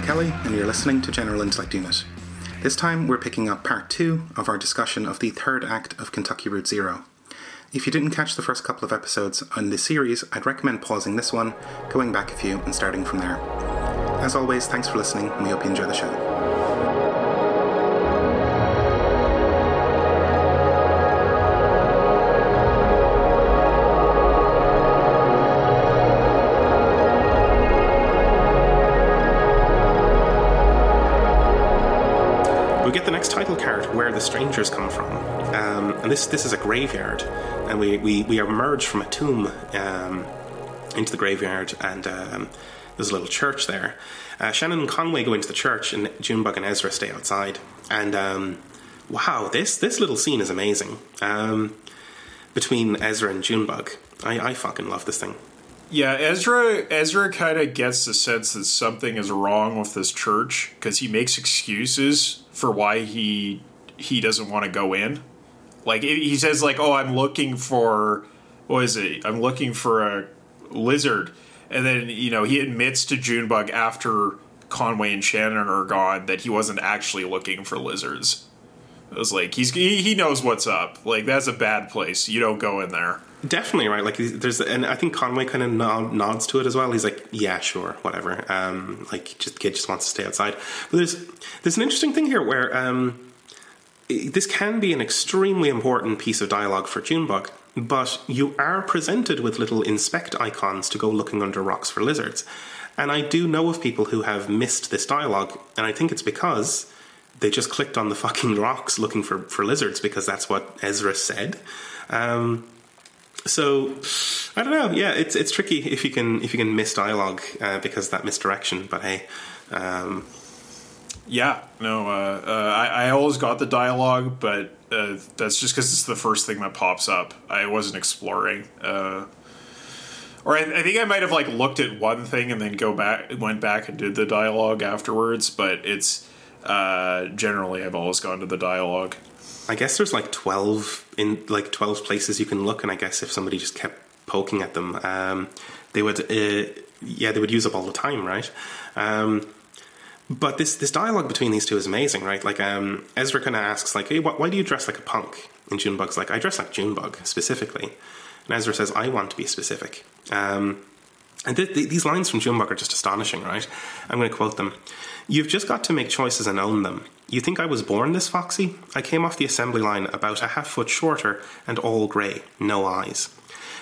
Shane Kilkelly, and you're listening to General Intellect Unit. This time, we're picking up part two of our discussion of the third act of Kentucky Route Zero. If you didn't catch the first couple of episodes on this series, I'd recommend pausing this one, going back a few, and starting from there. As always, thanks for listening, and we hope you enjoy the show. The strangers come from. Um, and this this is a graveyard, and we we, we emerge from a tomb um, into the graveyard, and um, there's a little church there. Uh, Shannon and Conway go into the church, and Junebug and Ezra stay outside. And um, wow, this this little scene is amazing. Um, between Ezra and Junebug, I, I fucking love this thing. Yeah, Ezra Ezra kind of gets the sense that something is wrong with this church because he makes excuses for why he he doesn't want to go in. Like he says, like, "Oh, I'm looking for what is it? I'm looking for a lizard," and then you know he admits to Junebug after Conway and Shannon are gone that he wasn't actually looking for lizards. It was like he's he, he knows what's up. Like that's a bad place. You don't go in there. Definitely right. Like there's, and I think Conway kind of nod, nods to it as well. He's like, "Yeah, sure, whatever." Um, like, just kid just wants to stay outside. But there's there's an interesting thing here where um, this can be an extremely important piece of dialogue for Junebug, but you are presented with little inspect icons to go looking under rocks for lizards. And I do know of people who have missed this dialogue, and I think it's because they just clicked on the fucking rocks looking for, for lizards because that's what Ezra said. Um, so I don't know. Yeah, it's it's tricky if you can if you can miss dialogue uh, because that misdirection. But hey, um, yeah, no, uh, uh, I, I, always got the dialogue, but uh, that's just because it's the first thing that pops up. I wasn't exploring, uh, or I, I, think I might have like looked at one thing and then go back, went back and did the dialogue afterwards. But it's uh, generally I've always gone to the dialogue. I guess there's like twelve in like twelve places you can look, and I guess if somebody just kept poking at them, um, they would, uh, yeah, they would use up all the time, right? Um, but this this dialogue between these two is amazing, right? Like um, Ezra kind of asks, like, "Hey, wh- why do you dress like a punk?" And Junebug's like, "I dress like Junebug specifically." And Ezra says, "I want to be specific." Um, and th- th- these lines from Junebug are just astonishing, right? I'm going to quote them. You've just got to make choices and own them. You think I was born this foxy? I came off the assembly line about a half foot shorter and all grey, no eyes.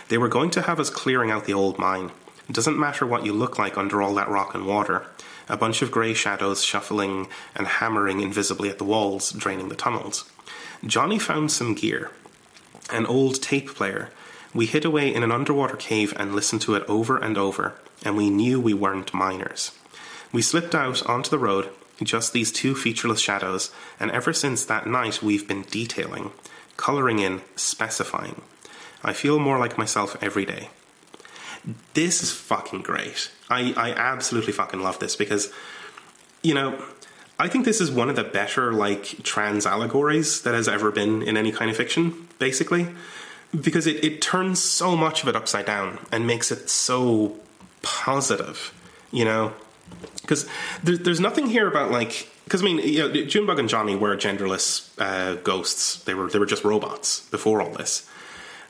They were going to have us clearing out the old mine. It doesn't matter what you look like under all that rock and water a bunch of grey shadows shuffling and hammering invisibly at the walls, draining the tunnels. Johnny found some gear. An old tape player. We hid away in an underwater cave and listened to it over and over, and we knew we weren't miners. We slipped out onto the road, just these two featureless shadows, and ever since that night we've been detailing, colouring in, specifying. I feel more like myself every day. This is fucking great. I, I absolutely fucking love this because, you know, I think this is one of the better, like, trans allegories that has ever been in any kind of fiction, basically. Because it, it turns so much of it upside down and makes it so positive, you know? Because there, there's nothing here about, like, because I mean, you know, Junebug and Johnny were genderless uh, ghosts. They were they were just robots before all this,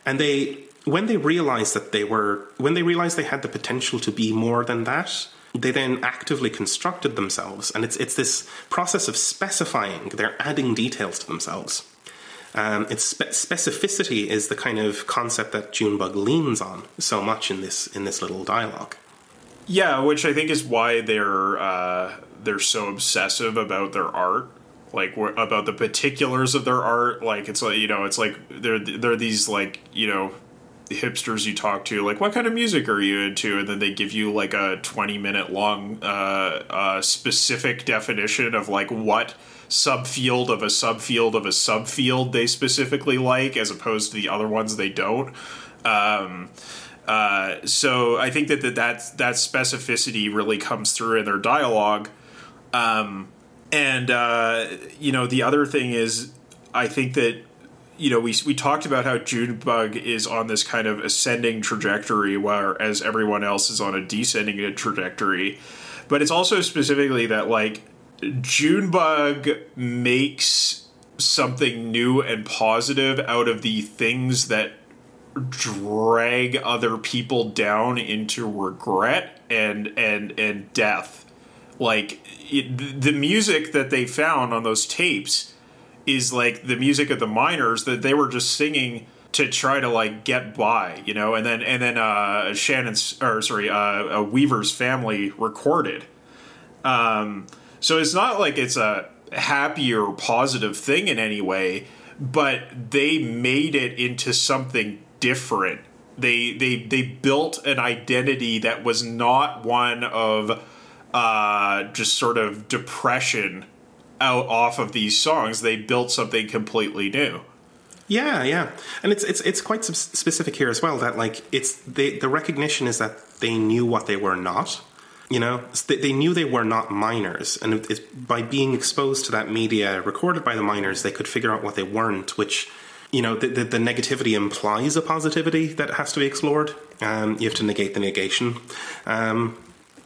and they when they realized that they were, when they realized they had the potential to be more than that, they then actively constructed themselves, and it's it's this process of specifying. They're adding details to themselves. Um, it's spe- specificity is the kind of concept that Junebug leans on so much in this in this little dialogue. Yeah, which I think is why they're uh, they're so obsessive about their art, like about the particulars of their art. Like it's like you know, it's like they're they're these like you know hipsters you talk to like what kind of music are you into? And then they give you like a 20 minute long uh, uh, specific definition of like what subfield of a subfield of a subfield they specifically like as opposed to the other ones they don't. Um, uh, so i think that, that that that specificity really comes through in their dialogue um, and uh, you know the other thing is i think that you know, we we talked about how Junebug is on this kind of ascending trajectory, whereas everyone else is on a descending trajectory. but it's also specifically that like Junebug makes something new and positive out of the things that drag other people down into regret and and and death like it, the music that they found on those tapes is like the music of the miners that they were just singing to try to like get by, you know, and then and then uh, Shannon's or sorry, uh, Weaver's family recorded. Um, so it's not like it's a happy or positive thing in any way, but they made it into something different. They they they built an identity that was not one of uh, just sort of depression out off of these songs. They built something completely new. Yeah, yeah, and it's it's it's quite specific here as well. That like it's they, the recognition is that they knew what they were not. You know, they, knew they were not miners, and by being exposed to that media recorded by the miners, they could figure out what they weren't. Which, you know, the, the, the negativity implies a positivity that has to be explored. Um, you have to negate the negation. Um,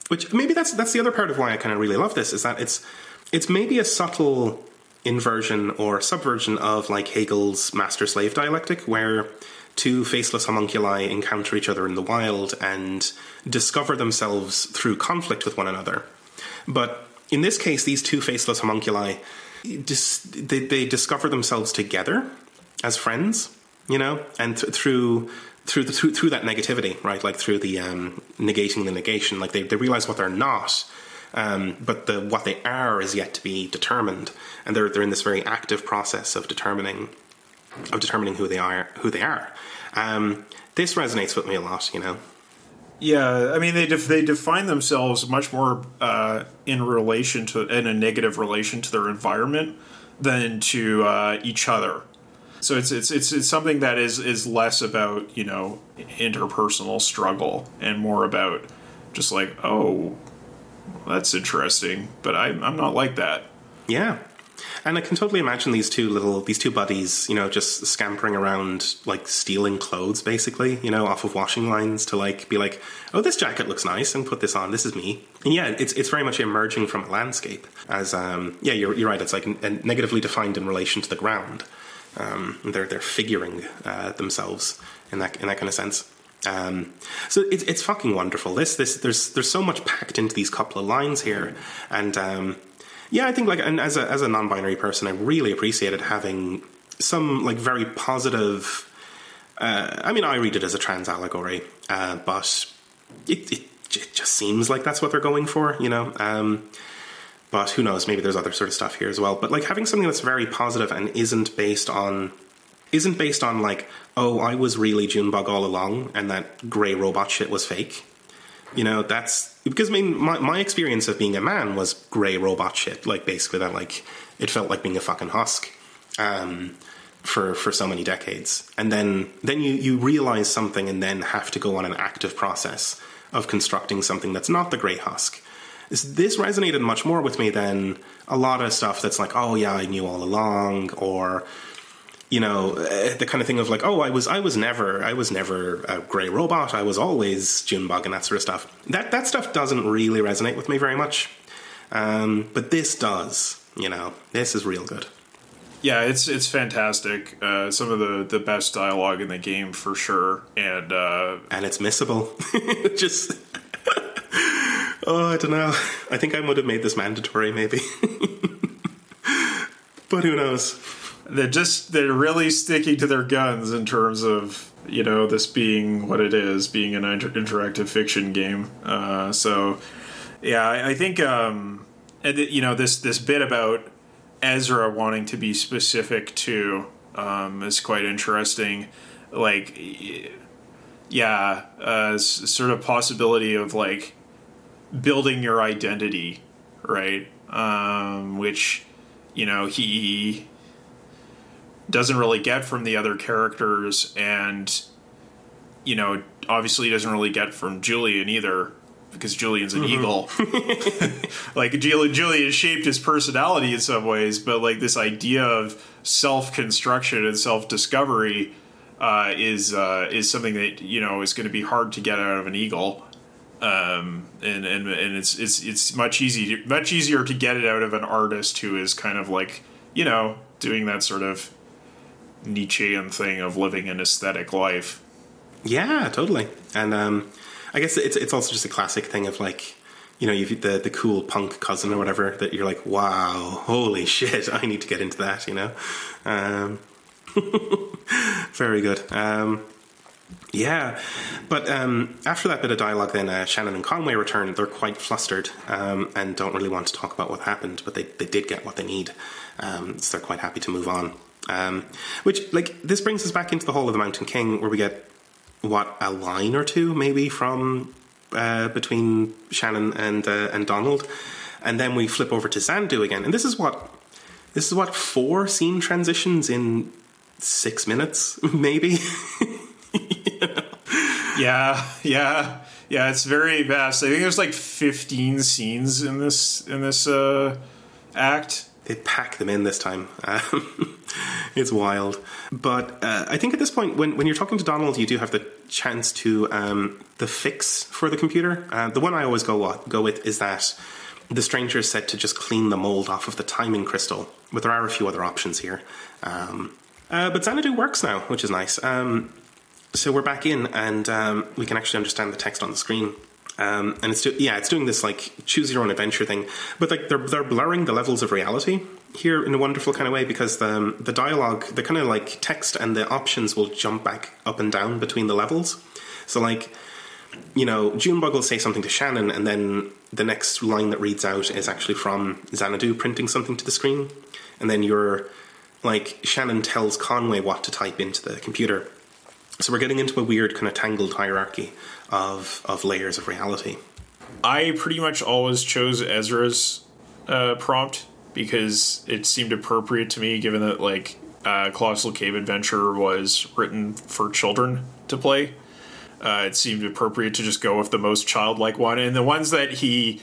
which maybe that's that's the other part of why I kind of really love this is that it's it's maybe a subtle inversion or subversion of like Hegel's master slave dialectic, where two faceless homunculi encounter each other in the wild and discover themselves through conflict with one another. But in this case, these two faceless homunculi dis- they, they discover themselves together as friends, you know, and th- through through, the, through through that negativity, right? Like through the um, negating the negation, like they, they realize what they're not, um, but the what they are is yet to be determined, and they're they're in this very active process of determining of determining who they are who they are. Um, this resonates with me a lot, you know. Yeah, I mean they def- they define themselves much more uh, in relation to in a negative relation to their environment than to uh, each other. So it's, it's it's it's something that is is less about you know interpersonal struggle and more about just like oh that's interesting, but I, I'm not like that. Yeah, and I can totally imagine these two little these two buddies, you know, just scampering around like stealing clothes, basically, you know, off of washing lines to like be like, oh, this jacket looks nice, and put this on. This is me. And yeah, it's it's very much emerging from a landscape as um, yeah, you're you're right. It's like negatively defined in relation to the ground. Um, they're they're figuring uh, themselves in that in that kind of sense. Um, so it's it's fucking wonderful. This this there's there's so much packed into these couple of lines here, and um, yeah, I think like and as a as a non-binary person, I really appreciated having some like very positive. Uh, I mean, I read it as a trans allegory, uh, but it, it, it just seems like that's what they're going for, you know. Um, but who knows? Maybe there's other sort of stuff here as well. But like having something that's very positive and isn't based on isn't based on like, oh, I was really Junebug all along, and that grey robot shit was fake. You know, that's because I mean, my, my experience of being a man was grey robot shit. Like basically, that like it felt like being a fucking husk. Um, for for so many decades and then then you you realize something and then have to go on an active process of constructing something that's not the grey husk this resonated much more with me than a lot of stuff that's like oh yeah i knew all along or you know eh, the kind of thing of like oh i was i was never i was never a gray robot. I was always junebug and that sort of stuff. That that stuff doesn't really resonate with me very much. Um, but this does you know. This is real good. Yeah it's it's fantastic. Uh, some of the the best dialogue in the game for sure. And uh, and it's missable. Just oh i don't know i think i would have made this mandatory maybe but who knows they're just they're really sticking to their guns in terms of you know this being what it is, being an inter- interactive fiction game. Uh, so yeah, I, I think um, you know this this bit about Ezra wanting to be specific to um, is quite interesting. Like, yeah, uh, sort of possibility of like building your identity, right? Um, which you know he doesn't really get from the other characters, and you know, obviously doesn't really get from Julian either because Julian's an mm-hmm. eagle. like Julian shaped his personality in some ways, but like this idea of self construction and self discovery uh, is uh, is something that you know is going to be hard to get out of an eagle. um, and, and and it's it's it's much easier much easier to get it out of an artist who is kind of like you know doing that sort of Nietzschean thing of living an aesthetic life. Yeah, totally. And um, I guess it's it's also just a classic thing of like, you know, you've the the cool punk cousin or whatever that you're like, wow, holy shit, I need to get into that. You know, um, very good. Um, yeah, but um, after that bit of dialogue, then uh, Shannon and Conway return. They're quite flustered um, and don't really want to talk about what happened, but they, they did get what they need, um, so they're quite happy to move on. Um, which, like, this brings us back into the Hall of the Mountain King, where we get what a line or two, maybe from uh, between Shannon and uh, and Donald, and then we flip over to Xanadu again, and this is what this is what four scene transitions in six minutes, maybe. Yeah, yeah, yeah. It's very vast. I think there's like 15 scenes in this in this uh, act. They pack them in this time. Um, it's wild. But uh, I think at this point, when, when you're talking to Donald, you do have the chance to um, the fix for the computer. Uh, the one I always go go with is that the stranger is said to just clean the mold off of the timing crystal. But there are a few other options here. Um, uh, but Xanadu works now, which is nice. Um, so we're back in, and um, we can actually understand the text on the screen. Um, and it's do- yeah, it's doing this like choose your own adventure thing, but like they're they're blurring the levels of reality here in a wonderful kind of way because the the dialogue, the kind of like text and the options will jump back up and down between the levels. So like you know, Junebug will say something to Shannon, and then the next line that reads out is actually from Xanadu printing something to the screen, and then you're like Shannon tells Conway what to type into the computer. So we're getting into a weird kind of tangled hierarchy of of layers of reality. I pretty much always chose Ezra's uh, prompt because it seemed appropriate to me, given that like uh, Colossal Cave Adventure was written for children to play. Uh, it seemed appropriate to just go with the most childlike one, and the ones that he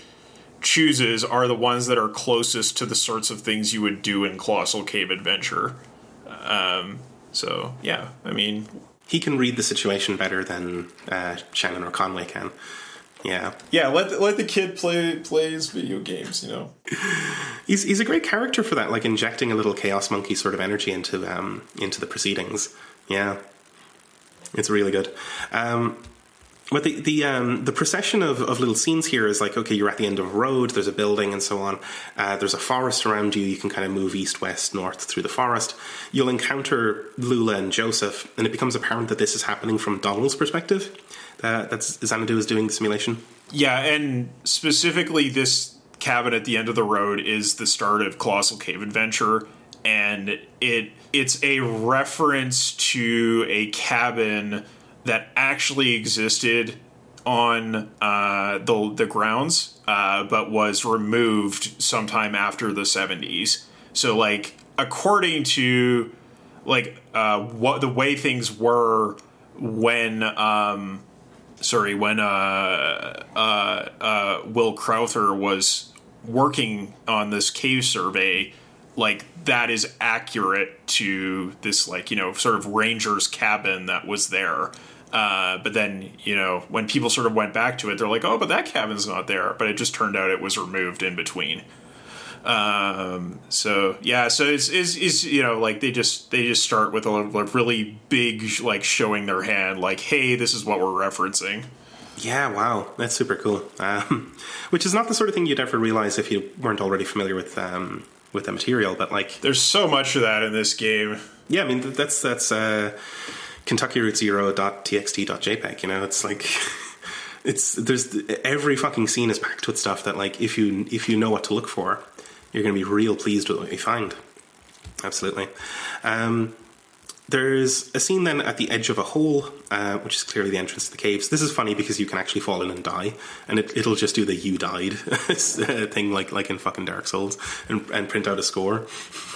chooses are the ones that are closest to the sorts of things you would do in Colossal Cave Adventure. Um, so yeah, I mean, he can read the situation better than uh, Shannon or Conway can. Yeah, yeah. Let let the kid play plays video games. You know, he's he's a great character for that. Like injecting a little chaos monkey sort of energy into um into the proceedings. Yeah, it's really good. Um, but the the um, the procession of, of little scenes here is like okay, you're at the end of a road. There's a building and so on. Uh, there's a forest around you. You can kind of move east, west, north through the forest. You'll encounter Lula and Joseph, and it becomes apparent that this is happening from Donald's perspective. Uh, that's Xanadu is doing the simulation. Yeah, and specifically, this cabin at the end of the road is the start of Colossal Cave Adventure, and it it's a reference to a cabin that actually existed on uh, the the grounds, uh, but was removed sometime after the seventies. So, like, according to like uh, what the way things were when, um, sorry, when uh, uh, uh, Will Crowther was working on this cave survey, like that is accurate to this like you know sort of ranger's cabin that was there uh, but then, you know, when people sort of went back to it, they're like, oh, but that cabin's not there. But it just turned out it was removed in between. Um, so yeah, so it's, it's, it's, you know, like they just, they just start with a, a really big, like showing their hand, like, hey, this is what we're referencing. Yeah, wow, that's super cool. Um, which is not the sort of thing you'd ever realize if you weren't already familiar with um, with the material. But like, there's so much of that in this game. Yeah, I mean that's that's uh, Kentucky Route. You know, it's like it's there's every fucking scene is packed with stuff that like if you if you know what to look for, you're going to be real pleased with what you find. Absolutely. Um, there's a scene then at the edge of a hole, uh, which is clearly the entrance to the caves. This is funny because you can actually fall in and die, and it, will just do the "you died" thing, like like in fucking Dark Souls, and, and print out a score.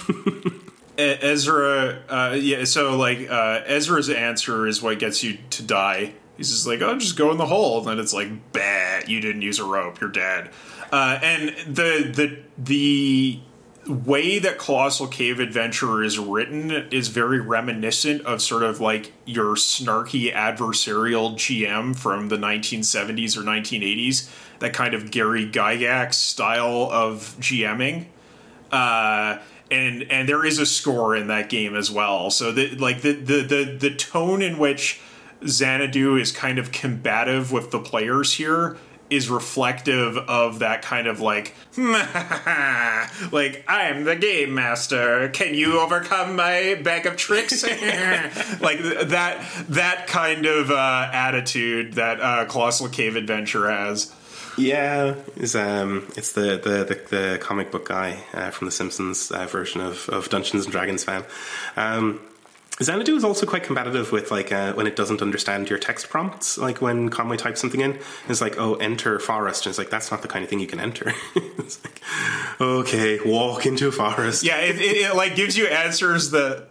Ezra, uh, yeah. So like uh, Ezra's answer is what gets you to die. He's just like, oh, just go in the hole. And then it's like, bah, you didn't use a rope. You're dead. Uh, and the the the way that Colossal Cave Adventure is written is very reminiscent of sort of like your snarky adversarial GM from the 1970s or 1980s, that kind of Gary Gygax style of GMing. Uh, and and there is a score in that game as well. So the like the the the, the tone in which Xanadu is kind of combative with the players here is reflective of that kind of like like I'm the game master. Can you overcome my bag of tricks? like that that kind of uh, attitude that uh, Colossal Cave Adventure has. Yeah, is um, it's the the, the, the comic book guy uh, from the Simpsons uh, version of, of Dungeons and Dragons fan. Um, Xanadu is also quite competitive with like uh, when it doesn't understand your text prompts. Like when Conway types something in, it's like, "Oh, enter forest," and it's like that's not the kind of thing you can enter. it's like, okay, walk into a forest. Yeah, it, it, it like gives you answers that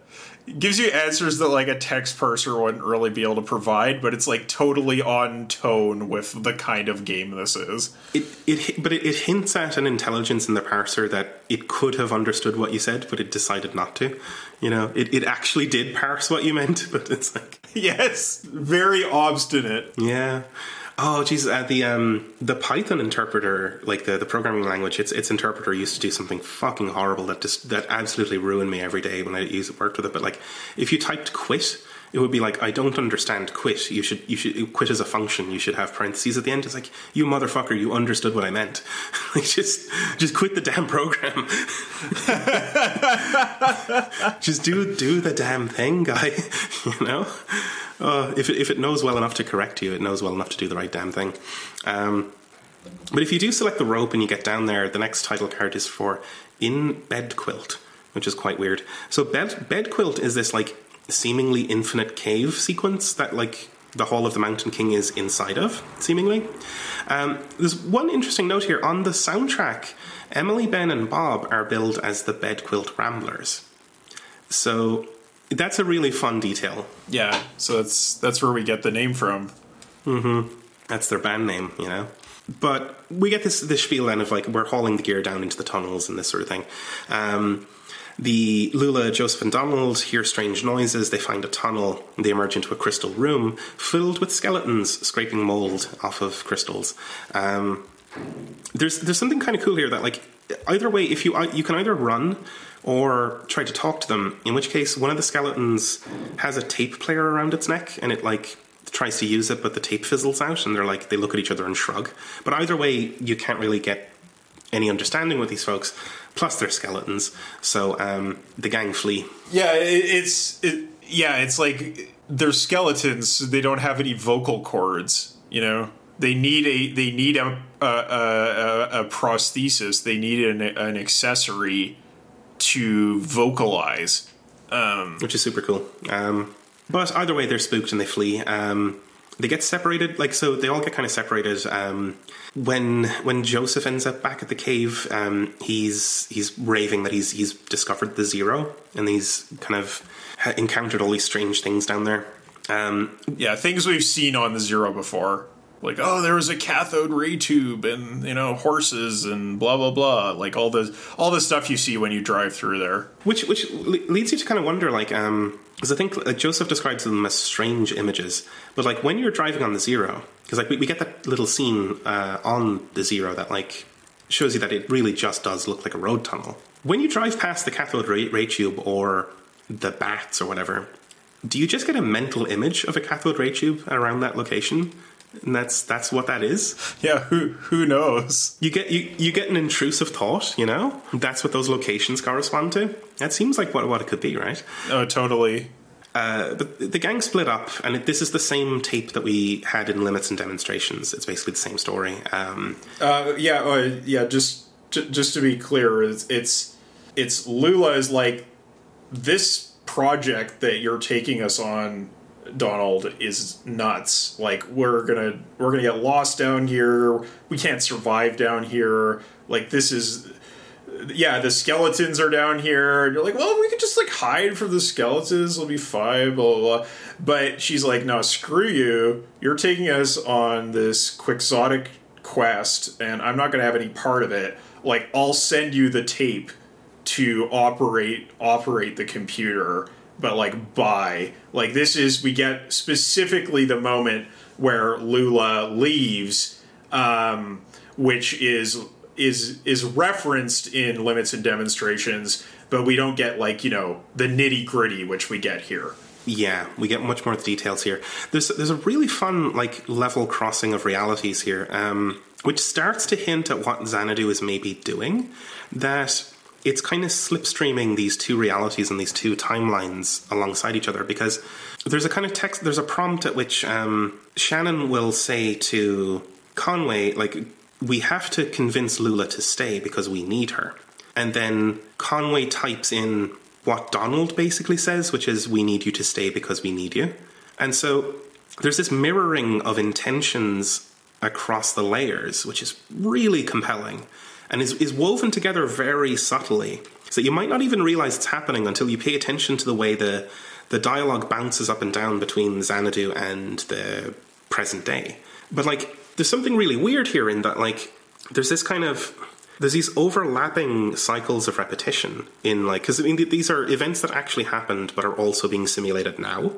gives you answers that like a text parser wouldn't really be able to provide, but it's like totally on tone with the kind of game this is. It it but it, it hints at an intelligence in the parser that it could have understood what you said, but it decided not to. You know, it, it actually did parse what you meant, but it's like yes, very obstinate. Yeah. Oh, Jesus! Uh, the um, the Python interpreter, like the, the programming language, its its interpreter used to do something fucking horrible that just that absolutely ruined me every day when I used worked with it. But like, if you typed quit, it would be like, I don't understand quit. You should you should quit as a function. You should have parentheses at the end. It's like, you motherfucker, you understood what I meant. like just just quit the damn program. just do do the damn thing, guy. you know. Uh, if it, if it knows well enough to correct you, it knows well enough to do the right damn thing. Um, but if you do select the rope and you get down there, the next title card is for in bed quilt, which is quite weird. So bed bed quilt is this like seemingly infinite cave sequence that like the Hall of the Mountain King is inside of, seemingly. Um, there's one interesting note here on the soundtrack. Emily, Ben, and Bob are billed as the Bedquilt Ramblers. So that's a really fun detail. Yeah, so that's that's where we get the name from. Mm-hmm. That's their band name, you know. But we get this this spiel then of like we're hauling the gear down into the tunnels and this sort of thing. Um, the Lula, Joseph, and Donald hear strange noises. They find a tunnel. They emerge into a crystal room filled with skeletons scraping mold off of crystals. Um, there's there's something kind of cool here that like either way, if you you can either run or try to talk to them. In which case, one of the skeletons has a tape player around its neck, and it like tries to use it, but the tape fizzles out, and they're like they look at each other and shrug. But either way, you can't really get any understanding with these folks. Plus, they're skeletons, so um, the gang flee. Yeah, it, it's it, yeah, it's like they're skeletons. So they don't have any vocal cords. You know, they need a they need a a, a, a prosthesis. They need an, an accessory to vocalize, um, which is super cool. Um, but either way, they're spooked and they flee. Um, they get separated, like so. They all get kind of separated. Um, when when Joseph ends up back at the cave, um, he's he's raving that he's he's discovered the zero and he's kind of encountered all these strange things down there. Um, yeah, things we've seen on the zero before like oh there was a cathode ray tube and you know horses and blah blah blah. Like all the all the stuff you see when you drive through there. Which which leads you to kind of wonder like um because i think like joseph describes them as strange images. But like when you're driving on the zero because like we, we, get that little scene uh, on the zero that like shows you that it really just does look like a road tunnel. When you drive past the cathode ray, ray tube or the bats or whatever do you just get a mental image of a cathode ray tube around that location and that's that's what that is. Yeah, who who knows? You get you, you get an intrusive thought, you know. That's what those locations correspond to. That seems like what what it could be, right? Oh, totally. Uh, but the gang split up, and it, this is the same tape that we had in limits and demonstrations. It's basically the same story. Um, uh, yeah, uh, yeah. Just j- just to be clear, it's, it's it's Lula is like this project that you're taking us on Donald is nuts. Like we're gonna we're gonna get lost down here. We can't survive down here. Like this is yeah, the skeletons are down here, and you're like, well, we could just like hide from the skeletons, it'll be fine, blah blah blah. But she's like, no, screw you. You're taking us on this quixotic quest, and I'm not gonna have any part of it. Like, I'll send you the tape to operate operate the computer, but like by like this is we get specifically the moment where Lula leaves, um, which is is is referenced in limits and demonstrations, but we don't get like you know the nitty gritty which we get here. Yeah, we get much more details here. There's there's a really fun like level crossing of realities here, um, which starts to hint at what Xanadu is maybe doing. That it's kind of slipstreaming these two realities and these two timelines alongside each other because there's a kind of text, there's a prompt at which um, Shannon will say to Conway, like, we have to convince Lula to stay because we need her. And then Conway types in what Donald basically says, which is, we need you to stay because we need you. And so there's this mirroring of intentions across the layers, which is really compelling and is, is woven together very subtly. So you might not even realize it's happening until you pay attention to the way the, the dialogue bounces up and down between Xanadu and the present day. But like, there's something really weird here in that, like, there's this kind of there's these overlapping cycles of repetition in like because I mean these are events that actually happened but are also being simulated now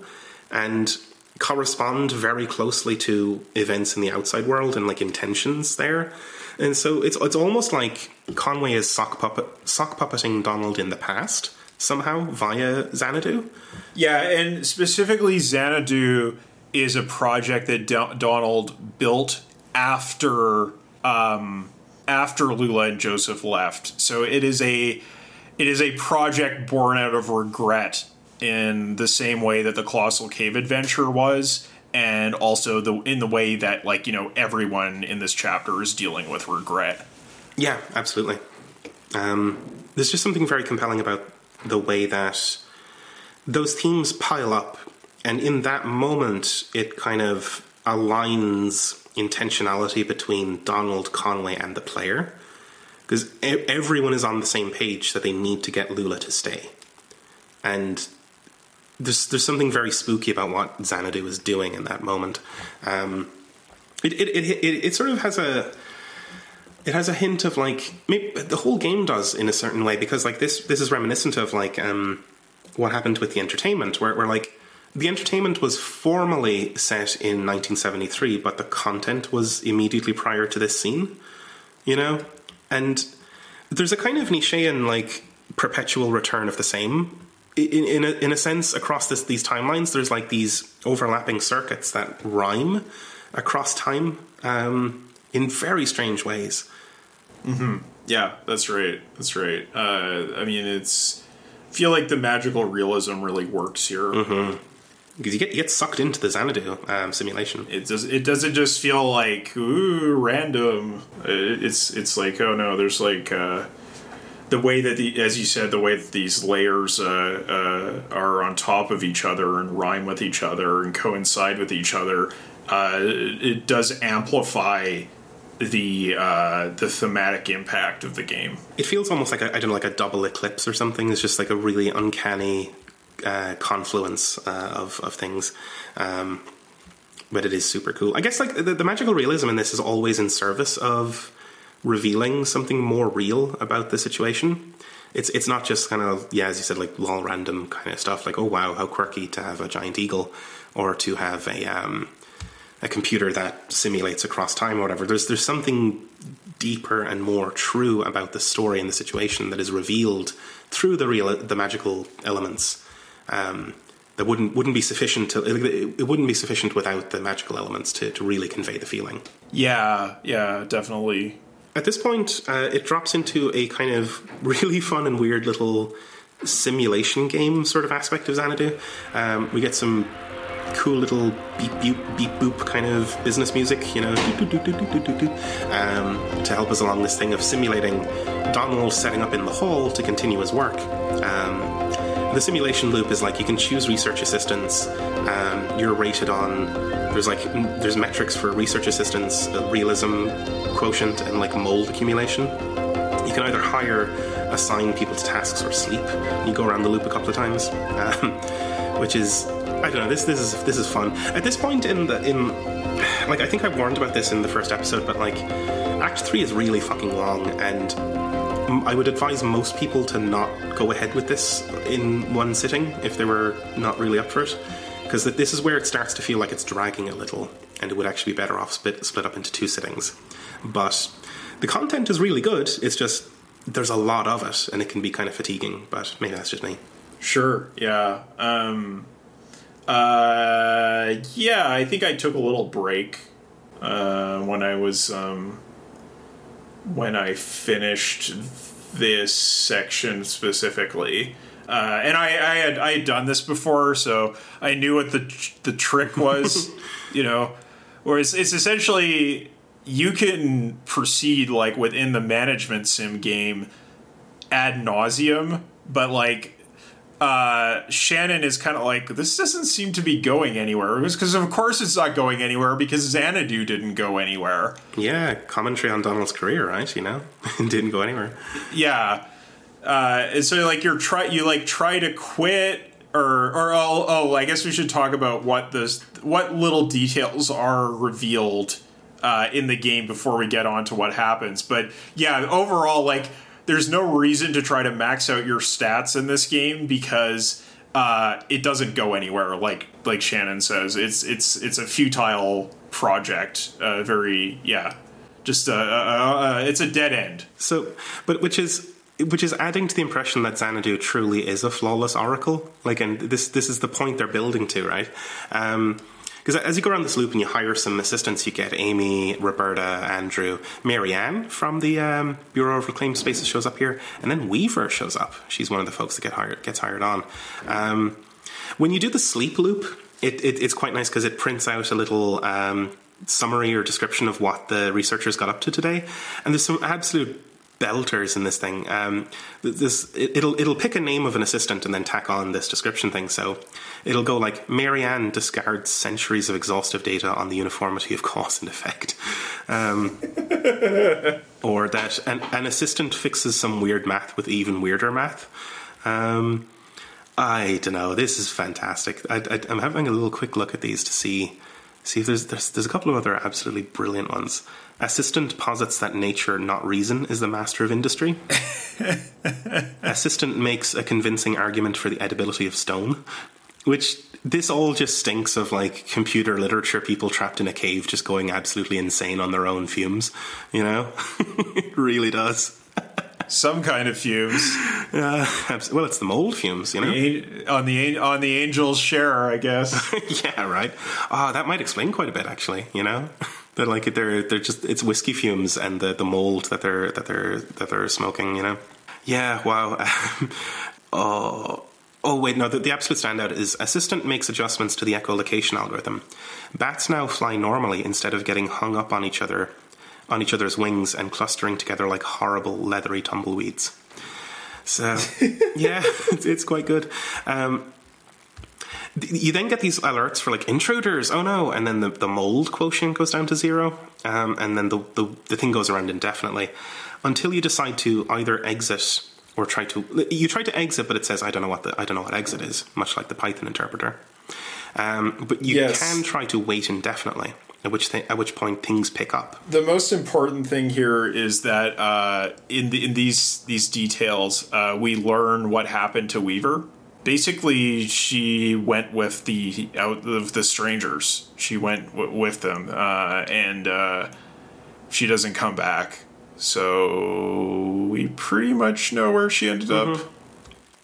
and correspond very closely to events in the outside world and like intentions there. And so it's it's almost like Conway is sock puppet sock puppeting Donald in the past somehow via Xanadu. Yeah, and specifically Xanadu is a project that Do- Donald built after um, after Lula and Joseph left. So it is a it is a project born out of regret in the same way that the Colossal Cave adventure was and also the in the way that like, you know, everyone in this chapter is dealing with regret. Yeah, absolutely. Um, there's just something very compelling about the way that those themes pile up and in that moment it kind of aligns intentionality between Donald Conway and the player because everyone is on the same page that they need to get Lula to stay. And there's there's something very spooky about what Xanadu is doing in that moment. Um, it, it, it, it, it sort of has a it has a hint of like the whole game does in a certain way because like this this is reminiscent of like um, what happened with the entertainment where, where like the entertainment was formally set in 1973 but the content was immediately prior to this scene you know and there's a kind of Nietzschean like perpetual return of the same in, in, a, in a sense across this, these timelines there's like these overlapping circuits that rhyme across time um, in very strange ways Yeah, that's right. That's right. Uh, I mean, it's I feel like the magical realism really works here. because you get you get sucked into the Xanadu um, simulation. It does. It doesn't just feel like ooh random. It's it's like oh no, there's like uh, the way that the as you said the way that these layers uh, uh, are on top of each other and rhyme with each other and coincide with each other. Uh, it does amplify the uh, the thematic impact of the game. It feels almost like I don't know, like a double eclipse or something. It's just like a really uncanny uh, confluence uh, of of things. Um, but it is super cool. I guess like the, the magical realism in this is always in service of revealing something more real about the situation. It's it's not just kind of yeah, as you said, like lol random kind of stuff. Like oh wow, how quirky to have a giant eagle, or to have a um, a computer that simulates across time or whatever. There's there's something deeper and more true about the story and the situation that is revealed through the real the magical elements. Um, that wouldn't wouldn't be sufficient to it, wouldn't be sufficient without the magical elements to, to really convey the feeling. Yeah, yeah, definitely. At this point, uh, it drops into a kind of really fun and weird little simulation game sort of aspect of Xanadu. Um, we get some cool little beep beep beep boop kind of business music, you know, um, to help us along this thing of simulating Donald setting up in the hall to continue his work. Um, the simulation loop is like you can choose research assistants. Um, you're rated on there's like there's metrics for research assistants, uh, realism quotient, and like mold accumulation. You can either hire, assign people to tasks, or sleep. You go around the loop a couple of times, um, which is I don't know. This this is this is fun. At this point in the in like I think I warned about this in the first episode, but like Act Three is really fucking long, and I would advise most people to not go ahead with this in one sitting if they were not really up for it, because this is where it starts to feel like it's dragging a little, and it would actually be better off split split up into two sittings. But the content is really good. It's just there's a lot of it, and it can be kind of fatiguing. But maybe that's just me. Sure. Yeah. Um, uh, yeah. I think I took a little break uh, when I was um, when I finished this section specifically. Uh, and I, I had I had done this before, so I knew what the the trick was. you know, whereas it's essentially you can proceed like within the management sim game ad nauseum, but like uh, Shannon is kind of like this doesn't seem to be going anywhere because of course it's not going anywhere because Xanadu didn't go anywhere. Yeah, commentary on Donald's career, right? You know, didn't go anywhere. Yeah, uh, and so like you're try you like try to quit or or oh, oh I guess we should talk about what this what little details are revealed uh, in the game before we get on to what happens. But yeah, overall like there's no reason to try to max out your stats in this game because uh, it doesn't go anywhere. Like like Shannon says, it's it's it's a futile project. Uh, very yeah, just uh, it's a dead end. So, but which is which is adding to the impression that Xanadu truly is a flawless oracle. Like, and this this is the point they're building to, right? Um, because as you go around this loop and you hire some assistants, you get Amy, Roberta, Andrew, Marianne from the um, Bureau of Reclaimed Spaces shows up here, and then Weaver shows up. She's one of the folks that get hired gets hired on. Um, when you do the sleep loop, it, it, it's quite nice because it prints out a little um, summary or description of what the researchers got up to today, and there's some absolute belters in this thing. Um, this it, will it'll pick a name of an assistant and then tack on this description thing. So it'll go like Marianne discards centuries of exhaustive data on the uniformity of cause and effect, um, or that an, an, assistant fixes some weird math with even weirder math. Um, I don't know. This is fantastic. I, am having a little quick look at these to see see if there's, there's there's a couple of other absolutely brilliant ones. Assistant posits that nature, not reason, is the master of industry. Assistant makes a convincing argument for the edibility of stone, which this all just stinks of like computer literature people trapped in a cave just going absolutely insane on their own fumes, you know? it really does. Some kind of fumes. Uh, well, it's the mold fumes, you know. The, on the on the angel's share, I guess. yeah, right. Oh, that might explain quite a bit, actually. You know. They're like they're they're just it's whiskey fumes and the, the mold that they're that they're that they're smoking. You know. Yeah. Wow. oh. Oh wait, no. The, the absolute standout is assistant makes adjustments to the echolocation algorithm. Bats now fly normally instead of getting hung up on each other, on each other's wings and clustering together like horrible leathery tumbleweeds. So yeah, it's, it's quite good. Um, you then get these alerts for like intruders. Oh no! And then the, the mold quotient goes down to zero, um, and then the, the the thing goes around indefinitely until you decide to either exit or try to. You try to exit, but it says I don't know what the I don't know what exit is. Much like the Python interpreter. Um, but you yes. can try to wait indefinitely. At which th- at which point things pick up. The most important thing here is that uh, in the, in these these details, uh, we learn what happened to Weaver basically she went with the out of the strangers. She went w- with them, uh, and uh, she doesn't come back. So we pretty much know where she ended mm-hmm. up.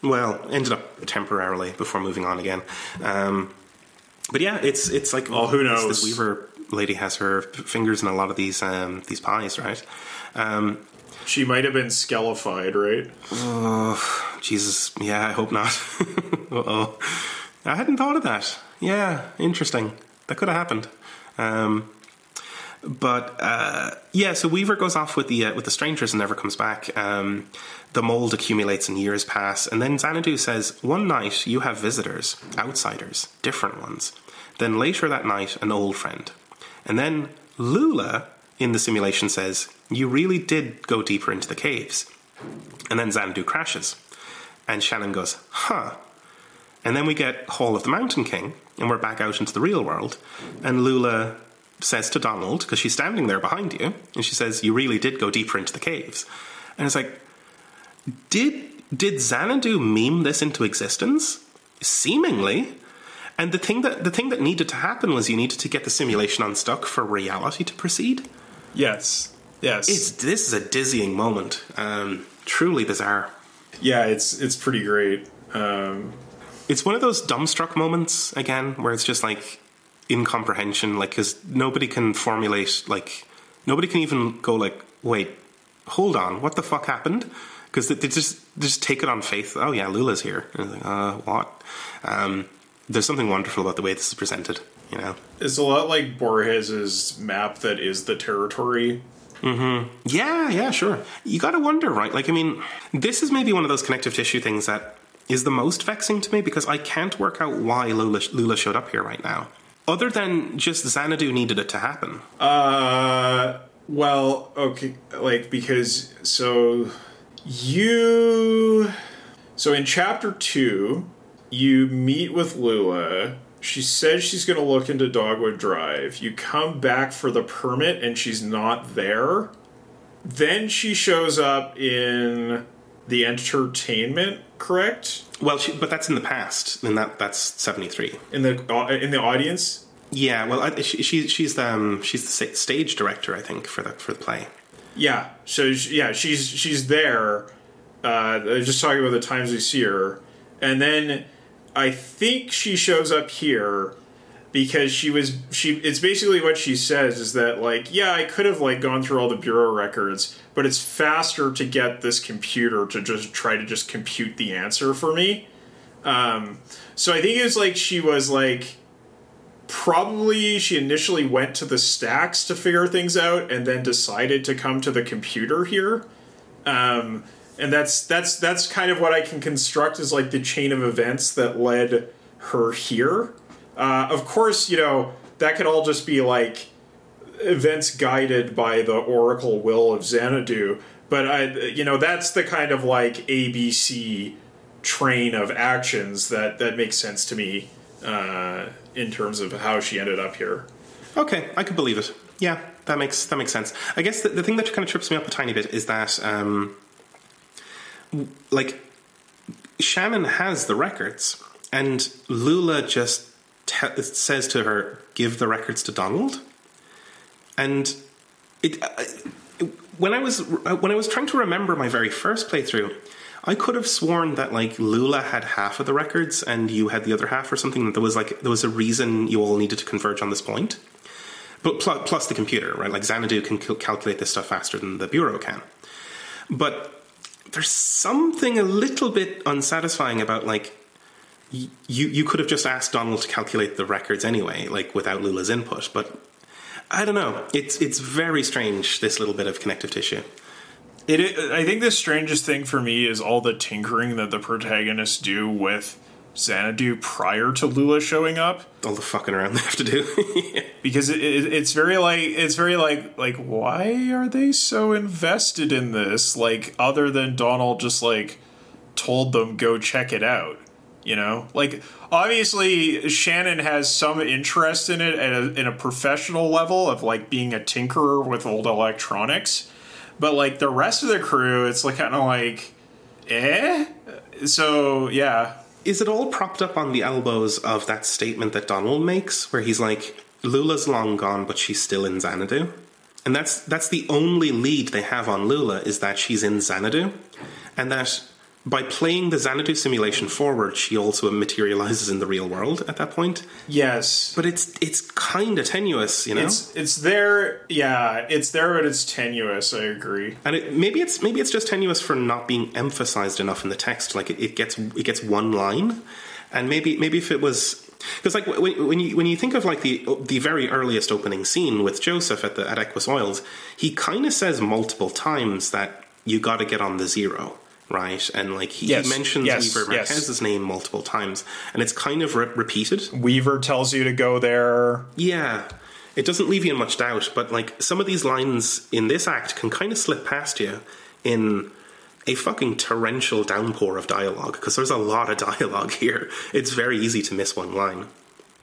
Well, ended up temporarily before moving on again. Um, but yeah, it's it's like well, who knows? This Weaver lady has her fingers in a lot of these um, these pies, right? Um, she might have been scalified, right? Oh, Jesus. Yeah, I hope not. oh. I hadn't thought of that. Yeah, interesting. That could have happened. Um, but uh, yeah, so Weaver goes off with the uh, with the strangers and never comes back. Um, the mold accumulates and years pass, and then Xanadu says, "One night you have visitors, outsiders, different ones. Then later that night, an old friend, and then Lula in the simulation says, You really did go deeper into the caves. And then Xanadu crashes. And Shannon goes, Huh. And then we get Hall of the Mountain King, and we're back out into the real world. And Lula says to Donald, because she's standing there behind you, and she says, You really did go deeper into the caves. And it's like, did did Xanadu meme this into existence? Seemingly. And the thing that the thing that needed to happen was you needed to get the simulation unstuck for reality to proceed. Yes. Yes. It's this is a dizzying moment. Um, truly bizarre. yeah, it's it's pretty great. Um, It's one of those dumbstruck moments again, where it's just like incomprehension, like because nobody can formulate, like nobody can even go like, wait, hold on, what the fuck happened? Because they, they just they just take it on faith. Oh yeah, Lula's here. And like, uh, what? Um, there's something wonderful about the way this is presented. You know. it's a lot like Borges's map that is the territory. Yeah, yeah, sure. You got to wonder, right? Like, I mean, this is maybe one of those connective tissue things that is the most vexing to me because I can't work out why Lula, Lula showed up here right now. Other than just Xanadu needed it to happen. Uh, well, okay, like because so you so in chapter two, you meet with Lula. She says she's going to look into Dogwood Drive. You come back for the permit, and she's not there. Then she shows up in the entertainment, correct? Well, she, but that's in the past, and that that's seventy three. In the uh, in the audience. Yeah, well, I, she, she, she's the um, she's the stage director, I think, for the for the play. Yeah. So she- yeah, she's she's there. Uh, just talking about the times we see her, and then I think she shows up here because she was she. It's basically what she says is that like yeah, I could have like gone through all the bureau records, but it's faster to get this computer to just try to just compute the answer for me. Um, so I think it was like she was like probably she initially went to the stacks to figure things out and then decided to come to the computer here um, and that's that's that's kind of what i can construct is like the chain of events that led her here uh, of course you know that could all just be like events guided by the oracle will of xanadu but i you know that's the kind of like abc train of actions that that makes sense to me uh, in terms of how she ended up here. Okay, I could believe it. Yeah, that makes that makes sense. I guess the, the thing that kind of trips me up a tiny bit is that, um, like, Shannon has the records, and Lula just te- says to her, "Give the records to Donald," and it. Uh, when I was uh, when I was trying to remember my very first playthrough, I could have sworn that like Lula had half of the records and you had the other half or something. That there was like there was a reason you all needed to converge on this point. But plus the computer, right? Like Xanadu can cal- calculate this stuff faster than the bureau can. But there's something a little bit unsatisfying about like you you could have just asked Donald to calculate the records anyway, like without Lula's input. But I don't know. It's it's very strange this little bit of connective tissue. It, I think the strangest thing for me is all the tinkering that the protagonists do with Xanadu prior to Lula showing up. All the fucking around they have to do. because it, it, it's very like it's very like like why are they so invested in this? Like other than donald just like told them go check it out you know? Like obviously shannon has some interest in it at a, in a professional level of like being a tinkerer with old electronics. But like the rest of the crew it's like kind of like eh? So yeah Is it all propped up on the elbows of that statement that Donald makes, where he's like, "Lula's long gone, but she's still in Xanadu," and that's that's the only lead they have on Lula is that she's in Xanadu, and that by playing the Xanadu simulation forward, she also materializes in the real world at that point. yes But it's it's kind of tenuous, you know. it's it's there yeah it's there but it's tenuous i agree and it, maybe it's maybe it's just tenuous for not being emphasized enough in the text. Like it, it gets it gets one line, and maybe maybe if it was because like when, when you when you think of like the the very earliest opening scene with Joseph at the at Equus Oils, he kind of says multiple times that you got to get on the zero. Right, and like he, Yes, he mentions yes, Weaver yes. Marquez's name multiple times, and it's kind of re- repeated. Weaver tells you to go there. Yeah. It doesn't leave you in much doubt, but like some of these lines in this act can kind of slip past you in a fucking torrential downpour of dialogue because there's a lot of dialogue here. It's very easy to miss one line.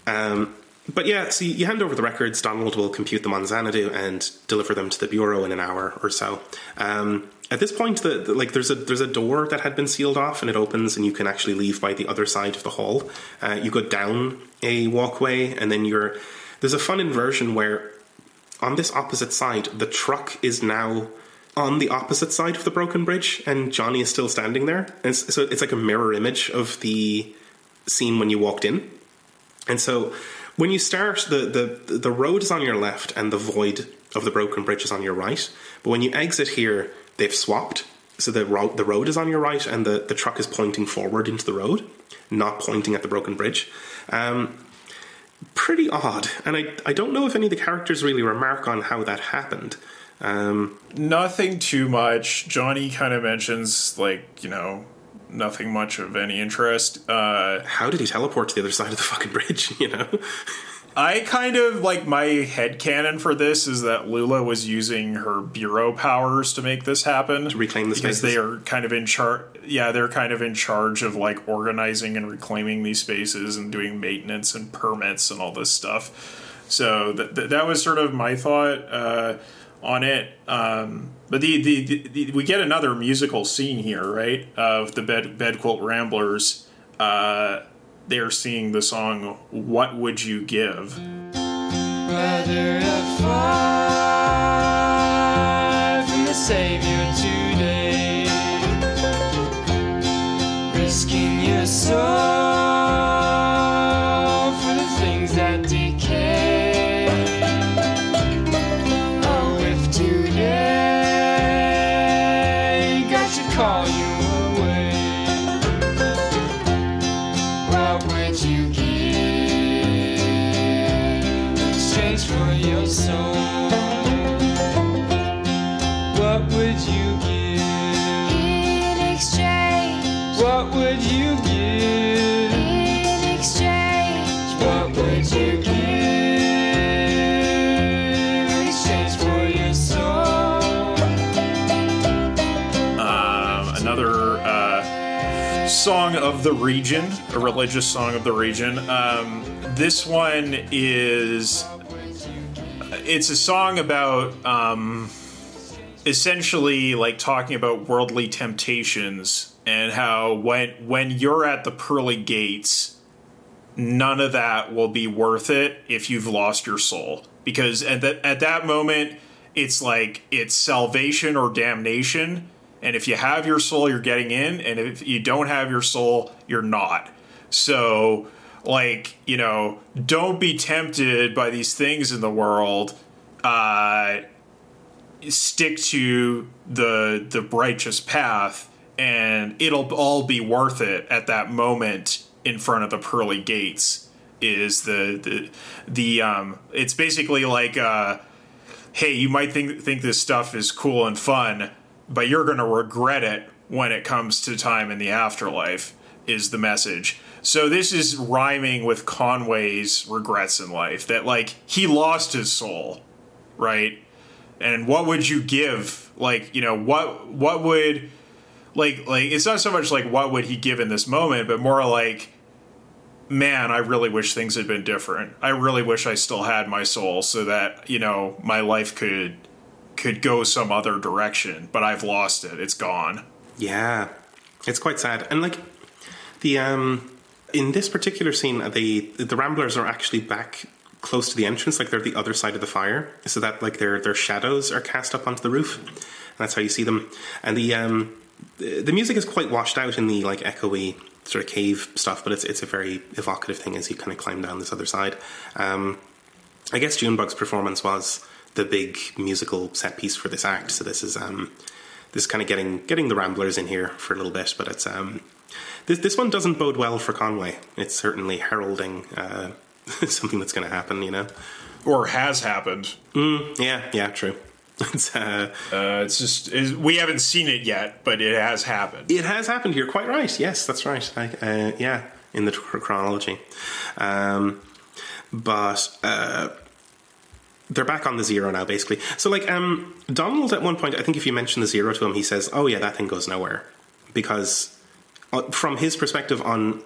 Um, but yeah, so you hand over the records. Donald will compute them on Xanadu and deliver them to the bureau in an hour or so. Um, at this point, the, the, like there's a there's a door that had been sealed off, and it opens, and you can actually leave by the other side of the hall. Uh, you go down a walkway, and then you're there's a fun inversion where on this opposite side, the truck is now on the opposite side of the broken bridge, and Johnny is still standing there. And so it's like a mirror image of the scene when you walked in. And so when you start, the, the, the road is on your left, and the void of the broken bridge is on your right. But when you exit here, they've swapped. So the road, the road is on your right, and the, the truck is pointing forward into the road, not pointing at the broken bridge. Um, pretty odd, and I, I don't know if any of the characters really remark on how that happened. Um, Nothing too much. Johnny kind of mentions, like, you know, nothing much of any interest. Uh, how did he teleport to the other side of the fucking bridge, you know? I kind of like my head canon for this is that Lula was using her bureau powers to make this happen to reclaim the space. because spaces. they are kind of in charge. Yeah, they're kind of in charge of like organizing and reclaiming these spaces and doing maintenance and permits and all this stuff. So that th- that was sort of my thought uh, on it. Um, but the, the, the, the, we get another musical scene here, right? Of the bed Bedquilt Ramblers. Uh, they're singing the song "What Would You Give." From the Savior today, risking your soul song of the region, a religious song of the region. Um, this one is it's a song about um, essentially like talking about worldly temptations and how when when you're at the pearly gates none of that will be worth it if you've lost your soul because at that at that moment it's like it's salvation or damnation and if you have your soul you're getting in and if you don't have your soul you're not. So like you know don't be tempted by these things in the world uh stick to the the righteous path and it'll all be worth it at that moment in front of the pearly gates is the the the um it's basically like uh hey you might think think this stuff is cool and fun but you're going to regret it when it comes to time in the afterlife is the message. So this is rhyming with Conway's regrets in life that like he lost his soul right? And what would you give like you know what what would like like it's not so much like what would he give in this moment but more like man i really wish things had been different. I really wish i still had my soul so that you know my life could could go some other direction but i've lost it. It's gone. Yeah, it's quite sad, and like the um in this particular scene, the the Ramblers are actually back close to the entrance, like they're the other side of the fire, so that like their their shadows are cast up onto the roof. And that's how you see them, and the um the the music is quite washed out in the like echoey sort of cave stuff, but it's it's a very evocative thing as you kind of climb down this other side. Um, I guess Junebug's performance was the big musical set piece for this act. So this is um, this is kind of getting getting the Ramblers in here for a little bit, but it's um, this this one doesn't bode well for Conway. It's certainly heralding uh, something that's going to happen. You know? or has happened Yeah, yeah, true. It's, uh, uh, it's just is we haven't seen it yet but it has happened it has happened here. Quite right. Yes, that's right. I, uh, yeah, in the chronology. Um, but uh, they're back on the zero now, basically. So, like, um, Donald at one point, I think if you mention the zero to him, he says, "Oh yeah, that thing goes nowhere," because uh, from his perspective, on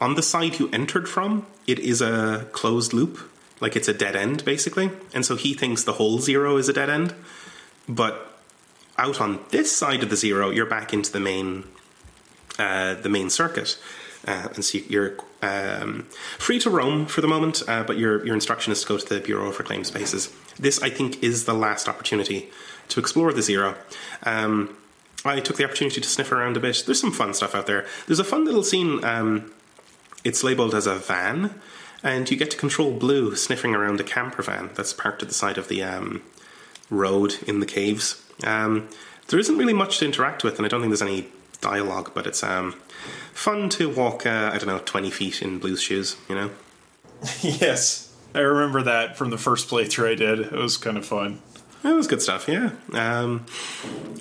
on the side you entered from, it is a closed loop. like it's a dead end basically, and so he thinks the whole zero is a dead end. But out on this side of the zero, you're back into the main uh, the main circuit, uh, and so you're um, free to roam for the moment. Uh, but your your instruction is to go to the Bureau of Reclaimed Spaces. This, I think, is the last opportunity to explore the zero. Um, I took the opportunity to sniff around a bit. There's some fun stuff out there. There's a fun little scene. Um, it's labeled as a van, and you get to control Blue sniffing around a camper van that's parked at the side of the um, road in the caves. Um, there isn't really much to interact with, and I don't think there's any dialogue, but it's um, fun to walk, uh, I don't know, 20 feet in Blue's shoes, you know? yes, I remember that from the first playthrough I did. It was kind of fun. It was good stuff, yeah. Um,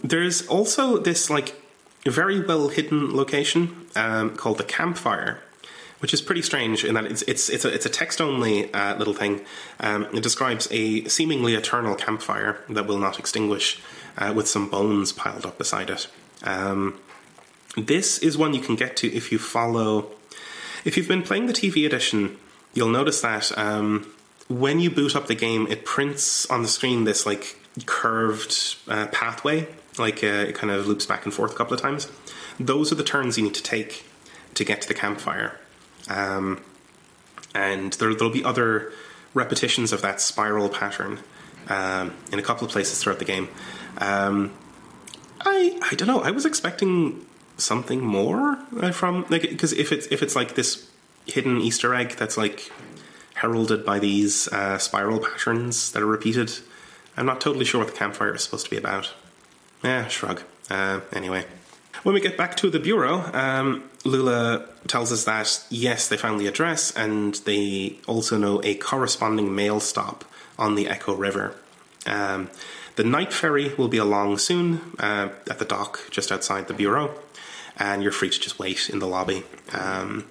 there's also this, like, very well hidden location um, called the campfire. Which is pretty strange in that it's it's it's a, it's a text only uh, little thing. Um, it describes a seemingly eternal campfire that will not extinguish, uh, with some bones piled up beside it. Um, this is one you can get to if you follow. If you've been playing the TV edition, you'll notice that um, when you boot up the game, it prints on the screen this like curved uh, pathway, like uh, it kind of loops back and forth a couple of times. Those are the turns you need to take to get to the campfire, um, and there, there'll be other repetitions of that spiral pattern um, in a couple of places throughout the game. Um, I I don't know. I was expecting something more from like because if it's if it's like this hidden Easter egg that's like heralded by these uh, spiral patterns that are repeated, I'm not totally sure what the campfire is supposed to be about. Yeah, shrug. Uh, anyway, when we get back to the bureau, um, Lula tells us that yes, they found the address and they also know a corresponding mail stop on the Echo River. Um, the night ferry will be along soon uh, at the dock just outside the bureau, and you're free to just wait in the lobby. Um,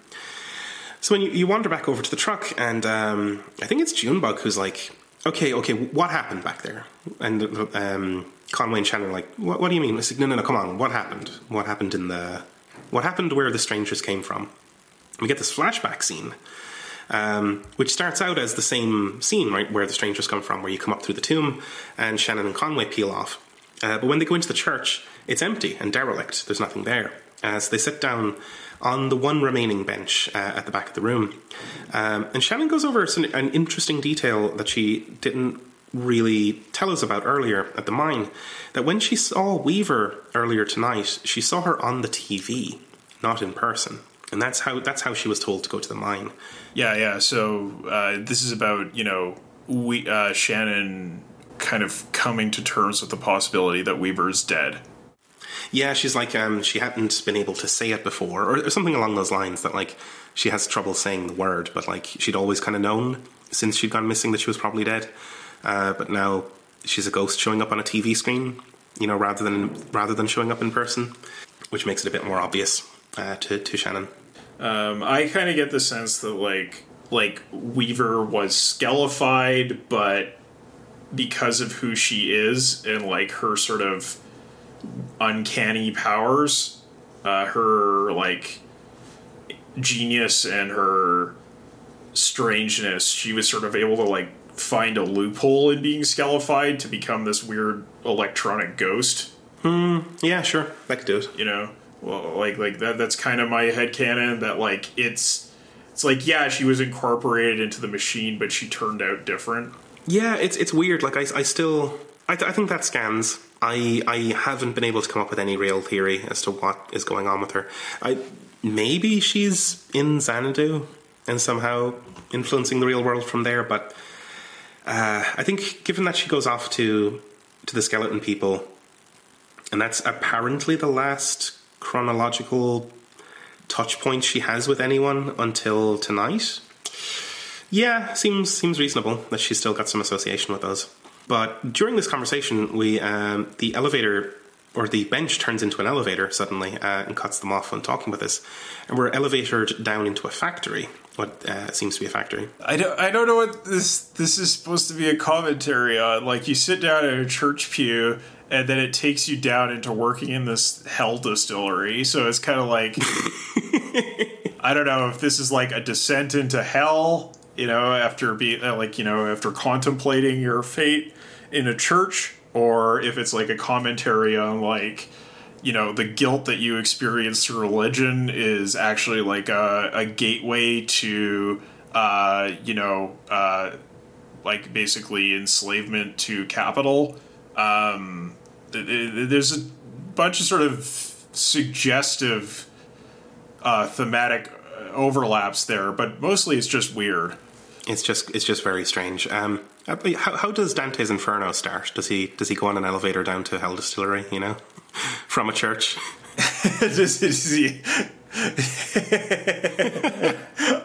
so when you, you wander back over to the truck, and um, I think it's Junebug who's like, "Okay, okay, what happened back there?" And um, Conway and Shannon are like, what, "What do you mean?" I said, "No, no, no, come on. What happened? What happened in the? What happened where the strangers came from?" We get this flashback scene, um, which starts out as the same scene, right, where the strangers come from, where you come up through the tomb, and Shannon and Conway peel off. Uh, but when they go into the church, it's empty and derelict. There's nothing there. As they sit down on the one remaining bench uh, at the back of the room, um, and Shannon goes over some, an interesting detail that she didn't really tell us about earlier at the mine. That when she saw Weaver earlier tonight, she saw her on the TV, not in person, and that's how that's how she was told to go to the mine. Yeah, yeah. So uh, this is about you know we uh, Shannon kind of coming to terms with the possibility that Weaver's dead. Yeah, she's like um, she hadn't been able to say it before, or, or something along those lines. That like she has trouble saying the word, but like she'd always kind of known since she'd gone missing that she was probably dead. Uh, but now she's a ghost showing up on a TV screen, you know, rather than rather than showing up in person, which makes it a bit more obvious uh, to to Shannon. Um, I kind of get the sense that like like Weaver was skelefied, but because of who she is and like her sort of uncanny powers, uh, her like genius and her strangeness, she was sort of able to like find a loophole in being skelefied to become this weird electronic ghost. Yeah, sure, that could do it. You know, well, like like that. That's kind of my head canon. That like it's it's like yeah, she was incorporated into the machine, but she turned out different. Yeah, it's it's weird. Like I, I still, I, th- I think that scans. I I haven't been able to come up with any real theory as to what is going on with her. I maybe she's in Xanadu and somehow influencing the real world from there. But uh, I think given that she goes off to to the skeleton people, and that's apparently the last chronological touch point she has with anyone until tonight. Yeah, seems seems reasonable that she's still got some association with us. But during this conversation, we um, the elevator or the bench turns into an elevator suddenly uh, and cuts them off when talking with us, and we're elevated down into a factory. What uh, seems to be a factory. I don't I don't know what this this is supposed to be a commentary on. Like you sit down in a church pew and then it takes you down into working in this hell distillery. So it's kind of like I don't know if this is like a descent into hell you know, after being uh, like, you know, after contemplating your fate in a church, or if it's like a commentary on like, you know, the guilt that you experience through religion is actually like a, a gateway to, uh, you know, uh, like basically enslavement to capital. Um, th- th- there's a bunch of sort of suggestive uh, thematic overlaps there, but mostly it's just weird. It's just it's just very strange. Um, uh, how, how does Dante's Inferno start? Does he does he go on an elevator down to Hell Distillery? You know, from a church. This is-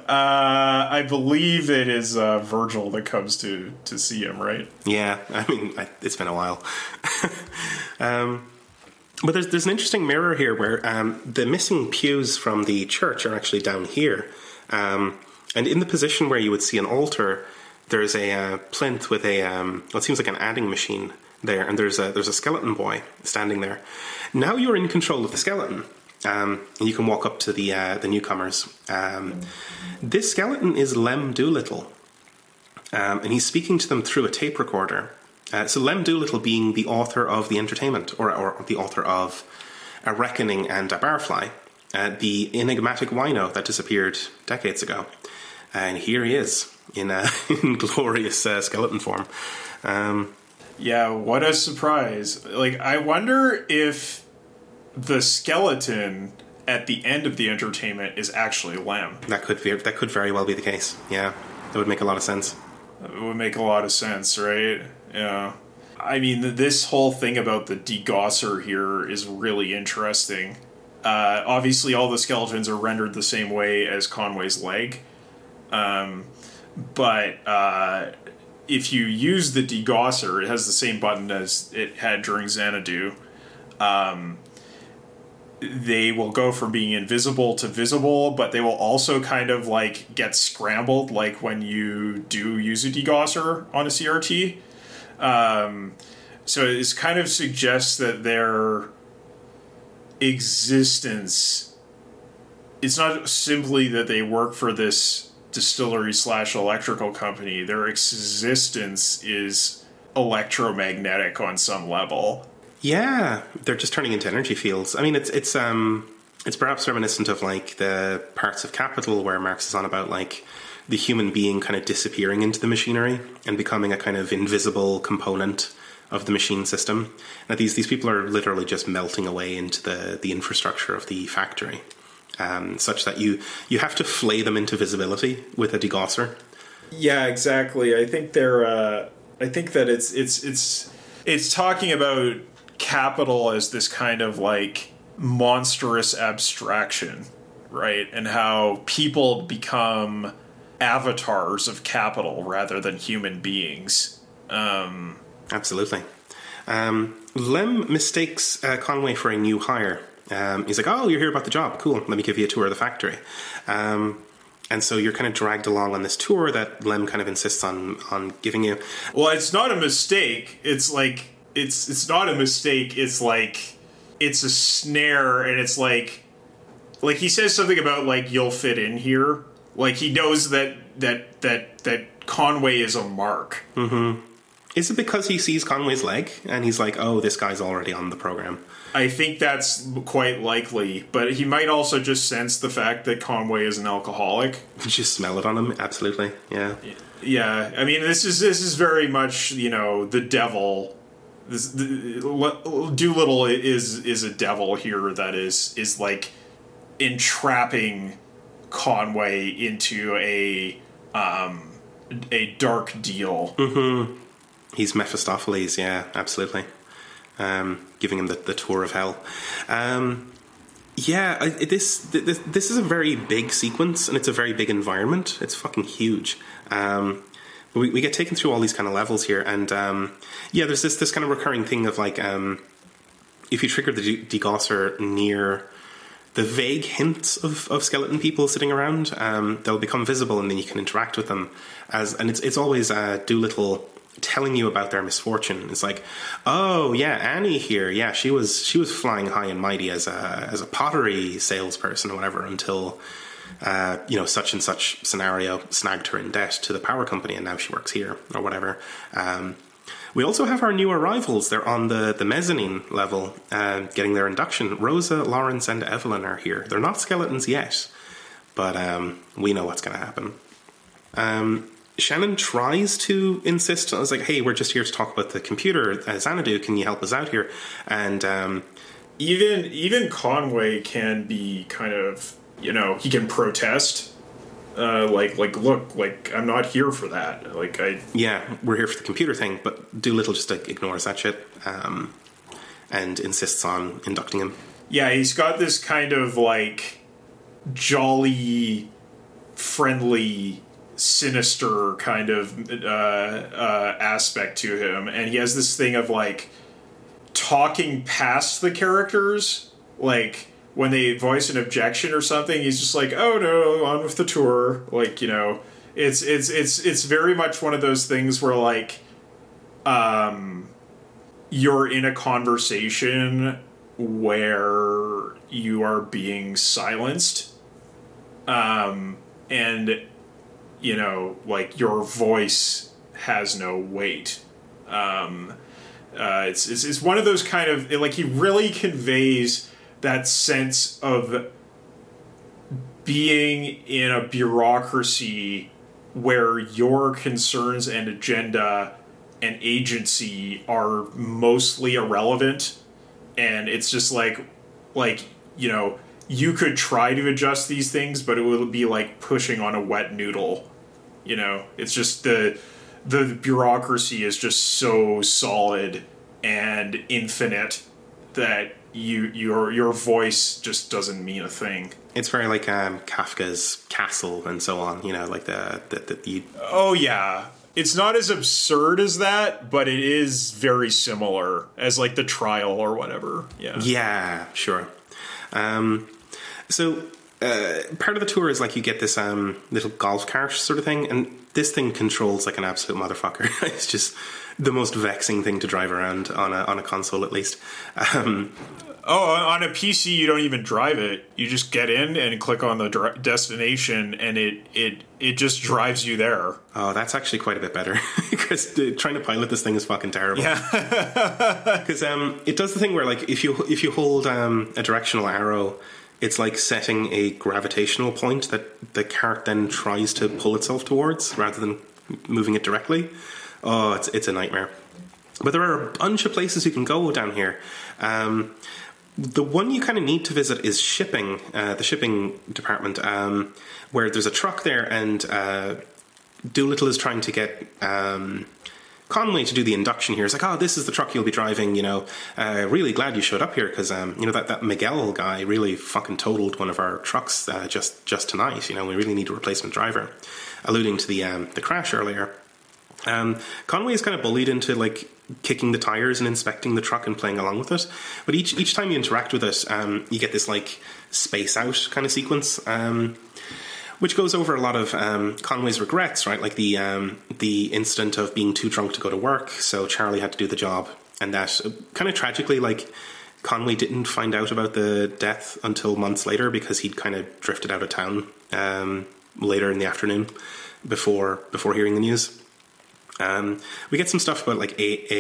uh, I believe it is uh, Virgil that comes to to see him, right? Yeah, I mean, I, it's been a while. um, but there's there's an interesting mirror here where um, the missing pews from the church are actually down here, um, and in the position where you would see an altar, there's a uh, plinth with a um, what seems like an adding machine there, and there's a there's a skeleton boy standing there. Now you're in control of the skeleton. Um, and you can walk up to the uh, the newcomers. Um, this skeleton is Lem Doolittle, um, and he's speaking to them through a tape recorder. Uh, so Lem Doolittle being the author of the entertainment, or, or the author of A Reckoning and A Barfly, uh, the enigmatic wino that disappeared decades ago. And here he is in, uh, in glorious uh, skeleton form. Um, Yeah, what a surprise! Like, I wonder if the skeleton at the end of the entertainment is actually Lem. that could be, that could very well be the case. Yeah, that would make a lot of sense. It would make a lot of sense, right? Yeah. I mean, this whole thing about the degausser here is really interesting. Uh, obviously, all the skeletons are rendered the same way as Conway's leg. Um, but uh, if you use the degausser, it has the same button as it had during Xanadu. Um, they will go from being invisible to visible, but they will also kind of like get scrambled, like when you do use a degausser on a CRT. Um, so it kind of suggests that their existence it's not simply that they work for this distillery slash electrical company their existence is electromagnetic on some level Yeah, they're just turning into energy fields. I mean, it's it's um it's perhaps reminiscent of like the parts of Capital where Marx is on about like the human being kind of disappearing into the machinery and becoming a kind of invisible component of the machine system. Now these these people are literally just melting away into the the infrastructure of the factory, um, such that you you have to flay them into visibility with a degausser. Yeah, exactly. I think they're. Uh, I think that it's it's it's it's talking about capital as this kind of like monstrous abstraction, right? And how people become avatars of capital rather than human beings. Um, Absolutely. Um, Lem mistakes uh, Conway for a new hire. Um, he's like, "Oh, you're here about the job. Cool. Let me give you a tour of the factory." Um, and so you're kind of dragged along on this tour that Lem kind of insists on on giving you. well, it's not a mistake. It's like it's it's not a mistake. It's like it's a snare, and it's like like he says something about like you'll fit in here. Like he knows that that that that Conway is a mark. Mm-hmm. Is it because he sees Conway's leg and he's like, "Oh, this guy's already on the program"? I think that's quite likely, but he might also just sense the fact that Conway is an alcoholic. Just smell it on him. Absolutely. Yeah. Yeah, I mean this is this is very much you know the devil. This the, Doolittle is is a devil here that is is like entrapping Conway into a um a dark deal. He's Mephistopheles. Yeah, absolutely. Um, giving him the, the tour of hell. Um, yeah, I, this, this this is a very big sequence, and it's a very big environment. It's fucking huge. Um, we, we get taken through all these kind of levels here, and um, yeah, there's this this kind of recurring thing of like um, if you trigger the de- degausser near the vague hints of, of skeleton people sitting around, um, they'll become visible, and then you can interact with them. As and it's it's always uh, Doolittle telling you about their misfortune. It's like, oh yeah, Annie here, yeah, she was she was flying high and mighty as a as a pottery salesperson or whatever until uh, you know, such and such scenario snagged her in debt to the power company, and now she works here or whatever. Um, we also have our new arrivals. They're on the, the mezzanine level, uh, getting their induction. Rosa, Lawrence, and Evelyn are here. They're not skeletons yet, but um, we know what's going to happen. Um, Shannon tries to insist. I was like, "Hey, we're just here to talk about the computer. Uh, Xanadu, can you help us out here?" And um, even even Conway can be kind of you know he can protest. Uh, like like look like I'm not here for that. Like I yeah, we're here for the computer thing, but Doolittle just like, ignores that shit um, and insists on inducting him. yeah he's got this kind of like jolly, friendly, sinister kind of uh, uh, aspect to him, and he has this thing of like talking past the characters, like when they voice an objection or something, he's just like, "Oh no, on with the tour." Like you know, it's it's it's it's very much one of those things where like, um, you're in a conversation where you are being silenced, um, and you know, like your voice has no weight. Um, uh, it's, it's it's one of those kind of like he really conveys that sense of being in a bureaucracy where your concerns and agenda and agency are mostly irrelevant and it's just like like you know you could try to adjust these things but it would be like pushing on a wet noodle you know? It's just the the bureaucracy is just so solid and infinite that you your your voice just doesn't mean a thing It's very like um, Kafka's Castle and so on. You know, like the the, the, the oh yeah it's not as absurd as that but it is very similar as like the trial or whatever yeah Yeah, sure. Um, so uh, part of the tour is like you get this um, little golf cart sort of thing, and this thing controls like an absolute motherfucker. it's just the most vexing thing to drive around on a on a console, at least. Um, Oh, on a PC, you don't even drive it. You just get in and click on the dr- destination, and it it it just drives you there. oh, that's actually quite a bit better because trying to pilot this thing is fucking terrible. Yeah, because um, it does the thing where like if you if you hold um, a directional arrow, it's like setting a gravitational point that the cart then tries to pull itself towards rather than moving it directly. Oh, it's it's a nightmare. But there are a bunch of places you can go down here. Um, the one you kind of need to visit is shipping, uh, the shipping department, um, where there's a truck there, and uh, Doolittle is trying to get um, Conway to do the induction here. It's like, oh, this is the truck you'll be driving. You know, uh, really glad you showed up here because um, you know that that Miguel guy really fucking totaled one of our trucks uh, just just tonight. You know, we really need a replacement driver, alluding to the um, the crash earlier. Um, Conway is kind of bullied into like kicking the tires and inspecting the truck and playing along with it. But each each time you interact with it, um, you get this like space out kind of sequence, um, which goes over a lot of um, Conway's regrets, right? Like the um, the incident of being too drunk to go to work, so Charlie had to do the job, and that uh, kind of tragically, like Conway didn't find out about the death until months later because he'd kind of drifted out of town um, later in the afternoon before before hearing the news. Um, we get some stuff about like A-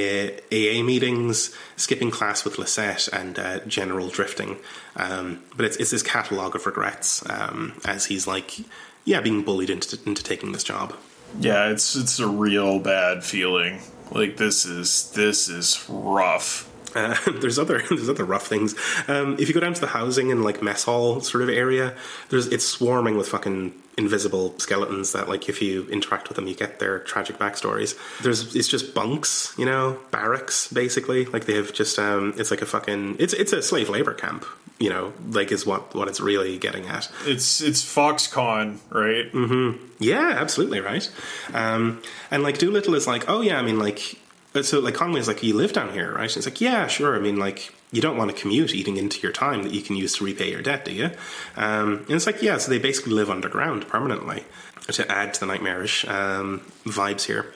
A- AA meetings, skipping class with Lisette, and uh, general drifting. Um, but it's, it's this catalogue of regrets um, as he's like, yeah, being bullied into into taking this job. yeah. It's it's a real bad feeling. Like this is this is rough. Uh, there's other there's other rough things. Um, if you go down to the housing and like mess hall sort of area, there's it's swarming with fucking invisible skeletons that like if you interact with them, you get their tragic backstories. There's it's just bunks, you know, barracks basically. Like they have just um, it's like a fucking it's it's a slave labor camp. You know, like is what what it's really getting at. It's it's Foxconn, right? Mm-hmm yeah, absolutely right. Um, and like Doolittle is like, oh yeah, I mean like, so like Conway's like, you live down here, right? And it's like, yeah, sure. I mean like, you don't want to commute eating into your time that you can use to repay your debt, do you? Um, and it's like, yeah, so they basically live underground permanently to add to the nightmarish um, vibes here.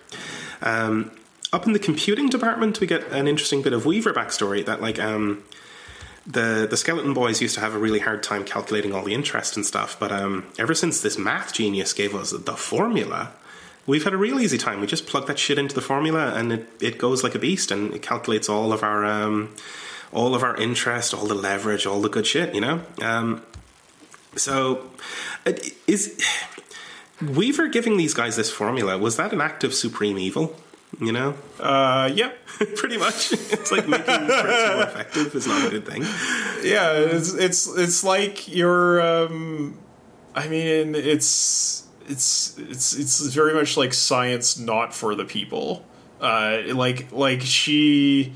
Um, up in the computing department, we get an interesting bit of Weaver backstory that like. Um, the the skeleton boys used to have a really hard time calculating all the interest and stuff. But um, ever since this math genius gave us the formula, we've had a real easy time. We just plug that shit into the formula, and it, it goes like a beast, and it calculates all of our um, all of our interest, all the leverage, all the good shit. You know. Um, so, is Weaver giving these guys this formula was that an act of supreme evil? You know, Uh, yep. pretty much. It's like making threats more effective is not a good thing. yeah, it's it's it's like you're. Um, I mean, it's it's it's it's very much like science not for the people. Uh, like like she,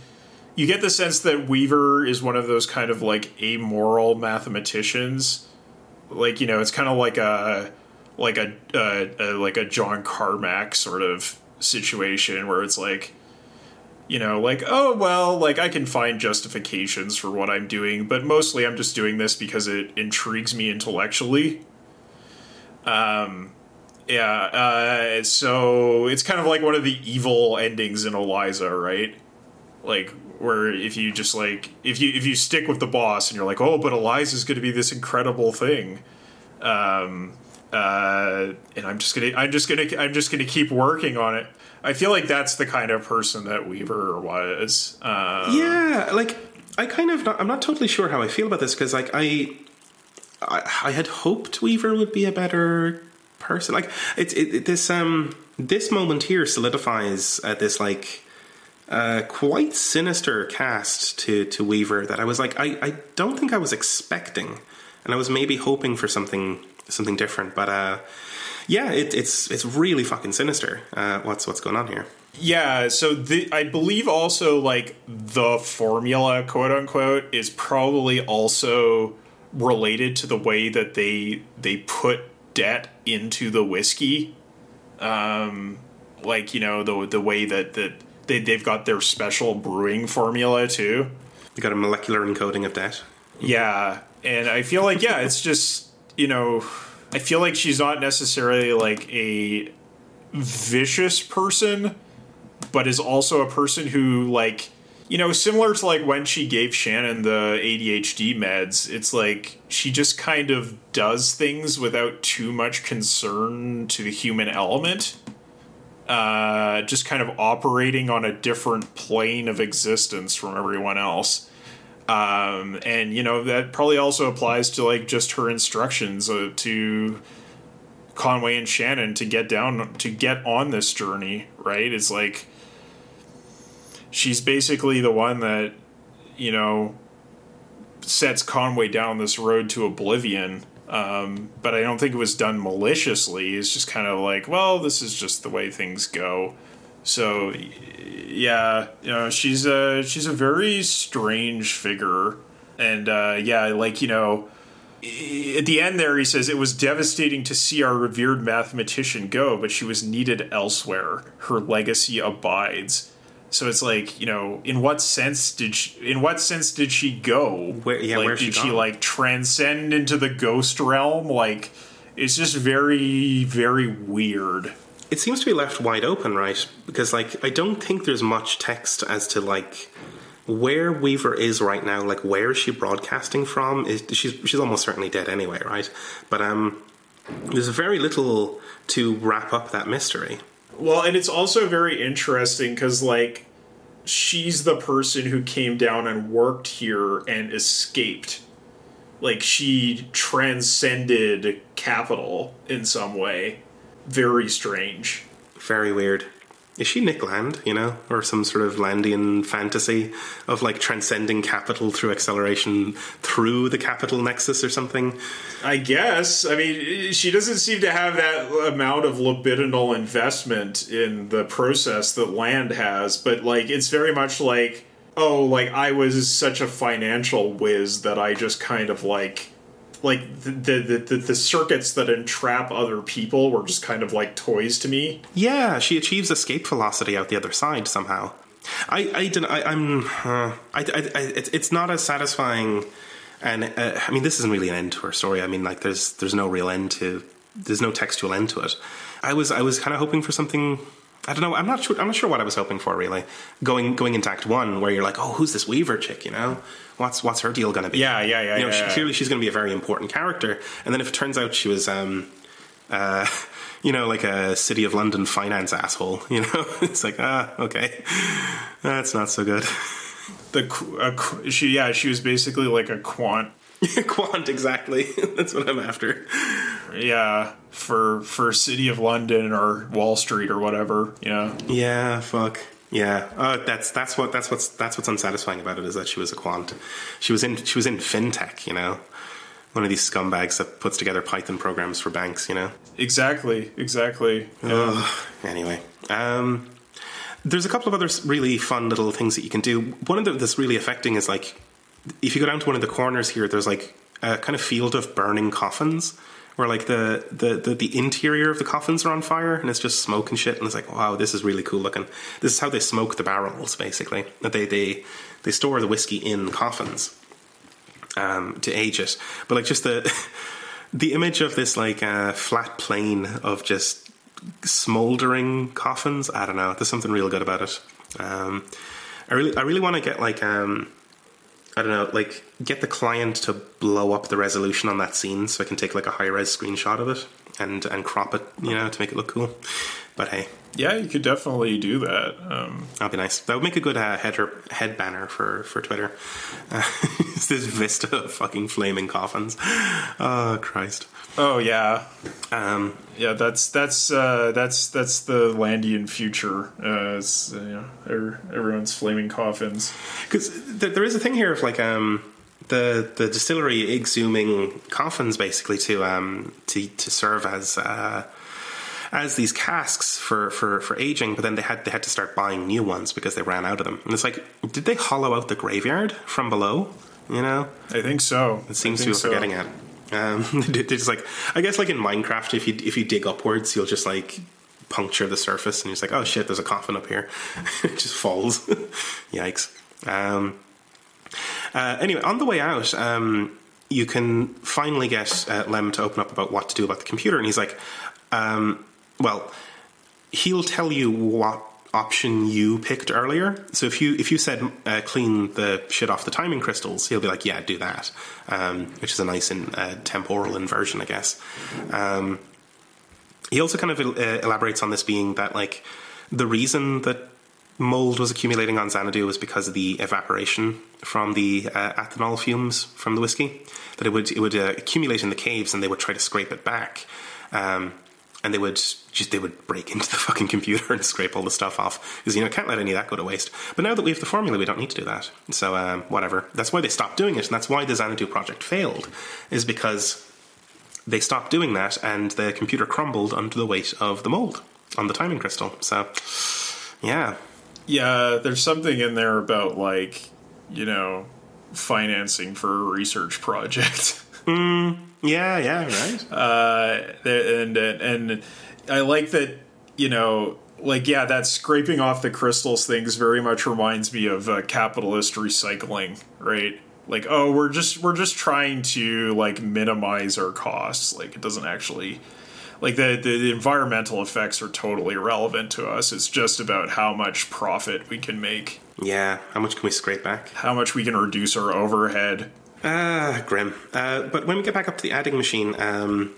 you get the sense that Weaver is one of those kind of like amoral mathematicians. Like you know, it's kind of like a like a, uh, a like a John Carmack sort of situation where it's like you know, like, oh, well, like I can find justifications for what I'm doing, but mostly I'm just doing this because it intrigues me intellectually. Um, yeah, uh, so it's kind of like one of the evil endings in Eliza, right? Like, where if you just like if you if you stick with the boss and you're like, oh, but Eliza's going to be this incredible thing, um, uh, and I'm just gonna I'm just gonna I'm just gonna keep working on it. I feel like that's the kind of person that Weaver was. Uh, Yeah, like I kind of not, I'm not totally sure how I feel about this because like I, I I had hoped Weaver would be a better person. Like it's it, it, this um this moment here solidifies uh, this like uh, quite sinister cast to to Weaver that I was like I I don't think I was expecting, and I was maybe hoping for something something different, but uh. Yeah, it, it's it's really fucking sinister. Uh, what's what's going on here? Yeah, so the, I believe also like the formula, quote unquote, is probably also related to the way that they they put debt into the whiskey. Um, like you know the the way that that they they've got their special brewing formula too. You got a molecular encoding of that. Yeah, and I feel like yeah, it's just you know, I feel like she's not necessarily like a vicious person, but is also a person who like you know, similar to like when she gave Shannon the ADHD meds, it's like she just kind of does things without too much concern to the human element. Uh, just kind of operating on a different plane of existence from everyone else um, and you know that probably also applies to like just her instructions uh, to Conway and Shannon to get down to get on this journey. Right? It's like she's basically the one that you know sets Conway down this road to oblivion. Um, but I don't think it was done maliciously. It's just kind of like, well, this is just the way things go. So, yeah, you know, she's a she's a very strange figure, and uh, yeah, like you know, at the end there, he says it was devastating to see our revered mathematician go, but she was needed elsewhere. Her legacy abides. So it's like you know, in what sense did she, in what sense did she go? Where- yeah, like, where's she did she gone? like transcend into the ghost realm? Like, it's just very very weird. it seems to be left wide open, right? Because like I don't think there's much text as to like where Weaver is right now. Like where is she broadcasting from? Is she's she's almost certainly dead anyway, right? But um, there's very little to wrap up that mystery. Well, and it's also very interesting because, like, she's the person who came down and worked here and escaped. Like, she transcended capital in some way. Very strange. Very weird. Is she Nick Land, you know, or some sort of Landian fantasy of like transcending capital through acceleration through the capital nexus or something? I guess. I mean, she doesn't seem to have that amount of libidinal investment in the process that Land has, but like it's very much like, oh, like I was such a financial whiz that I just kind of like like the the, the, the circuits that entrap other people were just kind of like toys to me. Yeah, she achieves escape velocity out the other side somehow. I, I, don't, I I'm, uh, I, I, I, it's, it's not as satisfying. And uh, I mean, this isn't really an end to her story. I mean, like, there's, there's no real end to, there's no textual end to it. I was, I was kind of hoping for something I don't know. I'm not sure. I'm not sure what I was hoping for really. Going going into Act One, where you're like, oh, who's this Weaver chick? You know, what's what's her deal going to be? Yeah, yeah, yeah, You know, yeah, she, yeah. clearly she's going to be a very important character. And then if it turns out she was, um, uh, you know, like a City of London finance asshole, you know, it's like ah, okay, that's not so good. The uh, she yeah she was basically like a quant Quant, exactly. that's what I'm after. yeah for for City of London or Wall Street or whatever. Yeah, Yeah, fuck. Yeah, uh, that's that's what that's what's that's what's unsatisfying about it is that she was a quant. She was in she was in fintech, you know, one of these scumbags that puts together Python programs for banks, you know. exactly, exactly. Yeah. Anyway, um, there's a couple of other really fun little things that you can do. One of them that's really affecting is like if you go down to one of the corners here, there's like a kind of field of burning coffins. Where like the, the, the, the interior of the coffins are on fire and it's just smoke and shit and it's like wow this is really cool looking. This is how they smoke the barrels basically. They they they store the whiskey in coffins um, to age it. But like just the the image of this like uh, flat plane of just smoldering coffins. I don't know. There's something real good about it. Um, I really I really want to get like um, I don't know like get the client to blow up the resolution on that scene so I can take like a high res screenshot of it and and crop it you know to make it look cool. But hey, Yeah, you could definitely do that. Um, That'd be nice. That would make a good uh, header head banner for for Twitter. Uh, it's this vista of fucking flaming coffins. Oh Christ. oh yeah, Um, yeah. That's that's uh, that's that's the Landian future. Uh, it's, you know, er- everyone's flaming coffins. because th- there is a thing here of like um the the distillery exhuming coffins basically to um to to serve as uh as these casks for, for, for aging, but then they had they had to start buying new ones because they ran out of them. And it's like, did they hollow out the graveyard from below? You know, I think so. It seems to be what they're getting at. Um, they're just like, I guess, like in Minecraft, if you if you dig upwards, you'll just like puncture the surface, and you're just like, oh shit, there's a coffin up here. it just falls. Yikes. Um, uh, anyway, on the way out, um, you can finally get uh, Lem to open up about what to do about the computer, and he's like, um, well, he'll tell you what option you picked earlier. So if you if you said uh, clean the shit off the timing crystals, he'll be like, yeah, do that, um, which is a nice in, uh, temporal inversion, I guess. Um, he also kind of uh, elaborates on this being that like the reason that mold was accumulating on Xanadu was because of the evaporation from the uh, ethanol fumes from the whiskey. That it would it would uh, accumulate in the caves, and they would try to scrape it back. Um, and they would just they would break into the fucking computer and scrape all the stuff off because you know can't let any of that go to waste. But now that we have the formula, we don't need to do that. So um, whatever. That's why they stopped doing it, and that's why the Xanadu project failed, is because they stopped doing that, and the computer crumbled under the weight of the mold on the timing crystal. So yeah, Yeah, there's something in there about like, you know, financing for a research project. yeah, yeah, right. uh, and and and I like that. You know, like yeah, that scraping off the crystals things very much reminds me of uh, capitalist recycling, right? Like, oh, we're just we're just trying to like minimize our costs. Like, it doesn't actually. Like the, the the environmental effects are totally irrelevant to us. It's just about how much profit we can make, yeah, how much can we scrape back? how much we can reduce our overhead. Ah, grim. Uh, but when we get back up to the adding machine, um,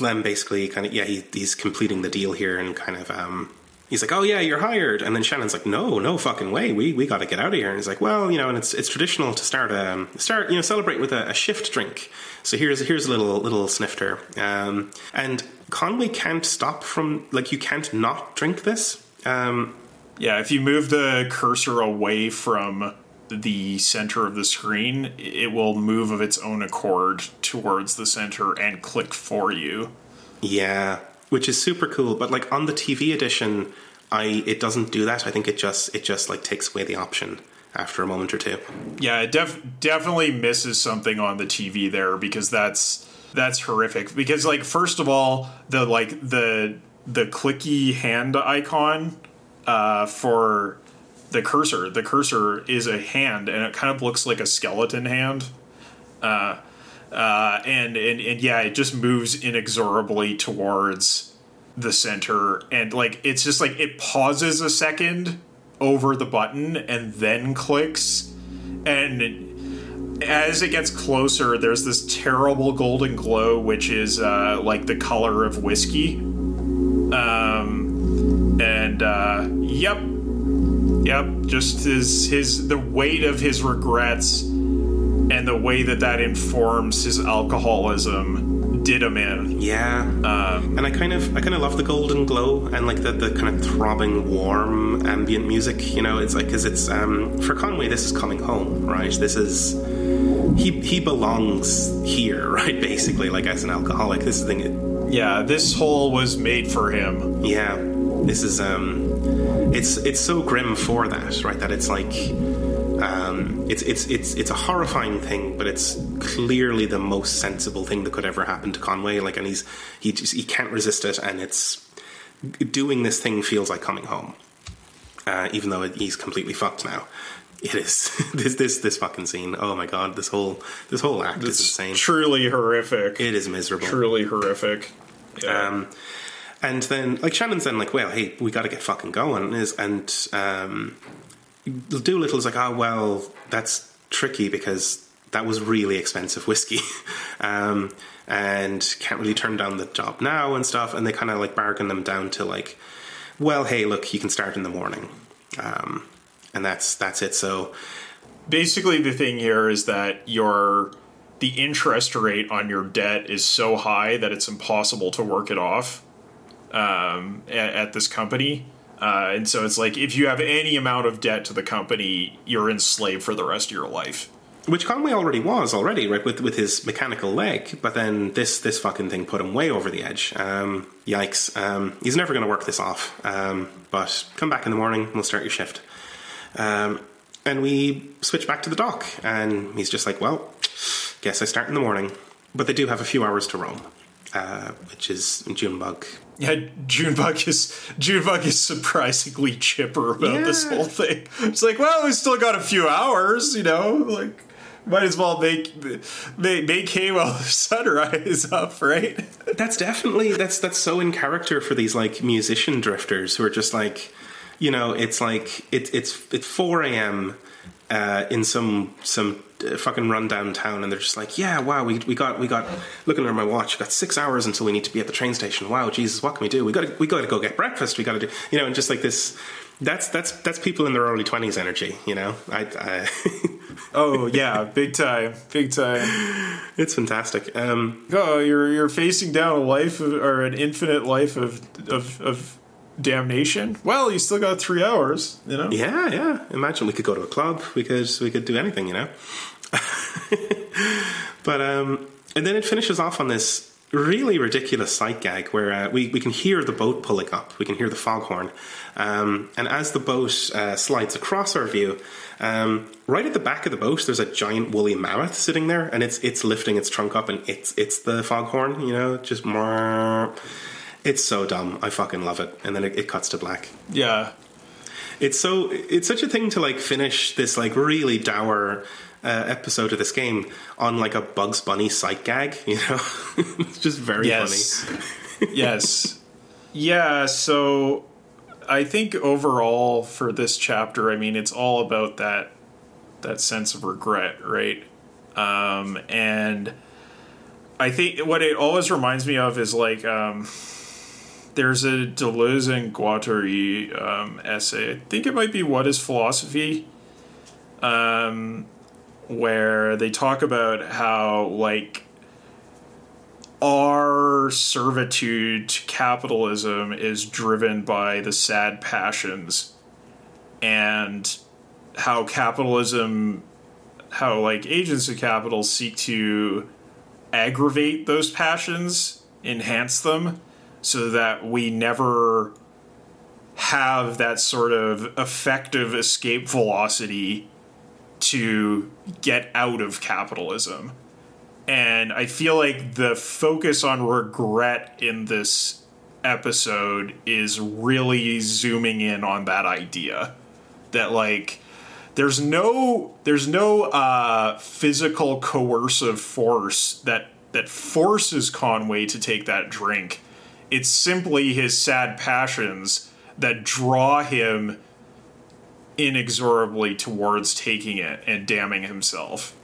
Lem basically kind of yeah, he, he's completing the deal here and kind of um, he's like, oh yeah, you're hired, and then Shannon's like, no, no fucking way, we we got to get out of here, and he's like, well, you know, and it's it's traditional to start um start you know celebrate with a, a shift drink. So here's here's a little little snifter, um, and Conway can't stop from like you can't not drink this. Um, Yeah, if you move the cursor away from the center of the screen, it will move of its own accord towards the center and click for you. Yeah, which is super cool. But like on the TV edition, I it doesn't do that. I think it just it just like takes away the option after a moment or two. Yeah, it def- definitely misses something on the TV there because that's that's horrific. Because like first of all, the like the the clicky hand icon uh, for the cursor, the cursor is a hand, and it kind of looks like a skeleton hand. Uh, uh, and, and and yeah, it just moves inexorably towards the center. And like it's just like it pauses a second over the button and then clicks. And as it gets closer there's this terrible golden glow which is uh, like the color of whiskey. Um and uh yep yep just his his the weight of his regrets and the way that that informs his alcoholism did him in Yeah, um, and I kind of I kind of love the golden glow and like the, the kind of throbbing, warm ambient music. You know, it's like because it's um, for Conway. This is coming home, right? This is he he belongs here, right? Basically, like as an alcoholic, this is the thing. yeah this hole was made for him Yeah, this is um, it's it's so grim for that, right? That it's like um, it's it's it's it's a horrifying thing, but it's clearly the most sensible thing that could ever happen to Conway. Like, and he's he just he can't resist it, and it's doing this thing feels like coming home, uh, even though he's completely fucked now. It is this this this fucking scene. Oh my god, this whole this whole act is it's insane. truly horrific it is miserable. truly horrific yeah. Um, and then, like Shannon's then like, well, hey, we got to get fucking going. Is and um, Doolittle's like, oh well, that's tricky because that was really expensive whiskey, um, and can't really turn down the job now and stuff. And they kind of like bargain them down to like, well, hey, look, you can start in the morning, um, and that's that's it. So basically the thing here is that your the interest rate on your debt is so high that it's impossible to work it off um, at, at this company. Uh, and so it's like if you have any amount of debt to the company, you're enslaved for the rest of your life. which Conway already was already right with with his mechanical leg, but then this this fucking thing put him way over the edge. Um, yikes! Um, he's never going to work this off. Um, but come back in the morning, we'll start your shift. Um, and we switch back to the dock, and he's just like, "Well, guess I start in the morning." But they do have a few hours to roam, uh, which is Junebug. Yeah, Junebug is Junebug is surprisingly chipper about this whole thing. It's like, well, we still got a few hours, you know, like might as well make make, make hay while the sunrise is up, right? That's definitely that's that's so in character for these like musician drifters who are just like, you know, it's like it, it's it's four a.m. Uh, in some some fucking run downtown and they're just like, yeah, wow, we we got we got looking at my watch, got six hours until we need to be at the train station. Wow, Jesus, what can we do? We got we got to go get breakfast. We got to do, you know, and just like this. That's that's that's people in their early twenties energy, you know. I, I Oh yeah, big time, big time. it's fantastic. Um, Oh, you're you're facing down a life of, or an infinite life of of of damnation. Well, you still got three hours, you know. Yeah, yeah. Imagine we could go to a club. We could we could do anything, you know. but um, and then it finishes off on this really ridiculous sight gag where uh, we we can hear the boat pulling up. We can hear the foghorn, um, and as the boat uh, slides across our view. Um, right at the back of the boat, there's a giant woolly mammoth sitting there, and it's it's lifting its trunk up, and it's it's the foghorn, you know, just more. It's so dumb. I fucking love it. And then it, it cuts to black Yeah, it's so it's such a thing to like finish this like really dour uh, episode of this game on like a Bugs Bunny sight gag. You know, it's just very funny. yes, yes, yeah. So I think overall for this chapter, I mean, it's all about that that sense of regret, right? Um, and I think what it always reminds me of is like um, there's a Deleuze and Guattari um, essay. I think it might be "What Is Philosophy," um, where they talk about how like our servitude to capitalism is driven by the sad passions and how capitalism how like agents of capital seek to aggravate those passions enhance them so that we never have that sort of effective escape velocity to get out of capitalism and I feel like the focus on regret in this episode is really zooming in on that idea that like there's no there's no uh, physical coercive force that that forces Conway to take that drink. It's simply his sad passions that draw him inexorably towards taking it and damning himself.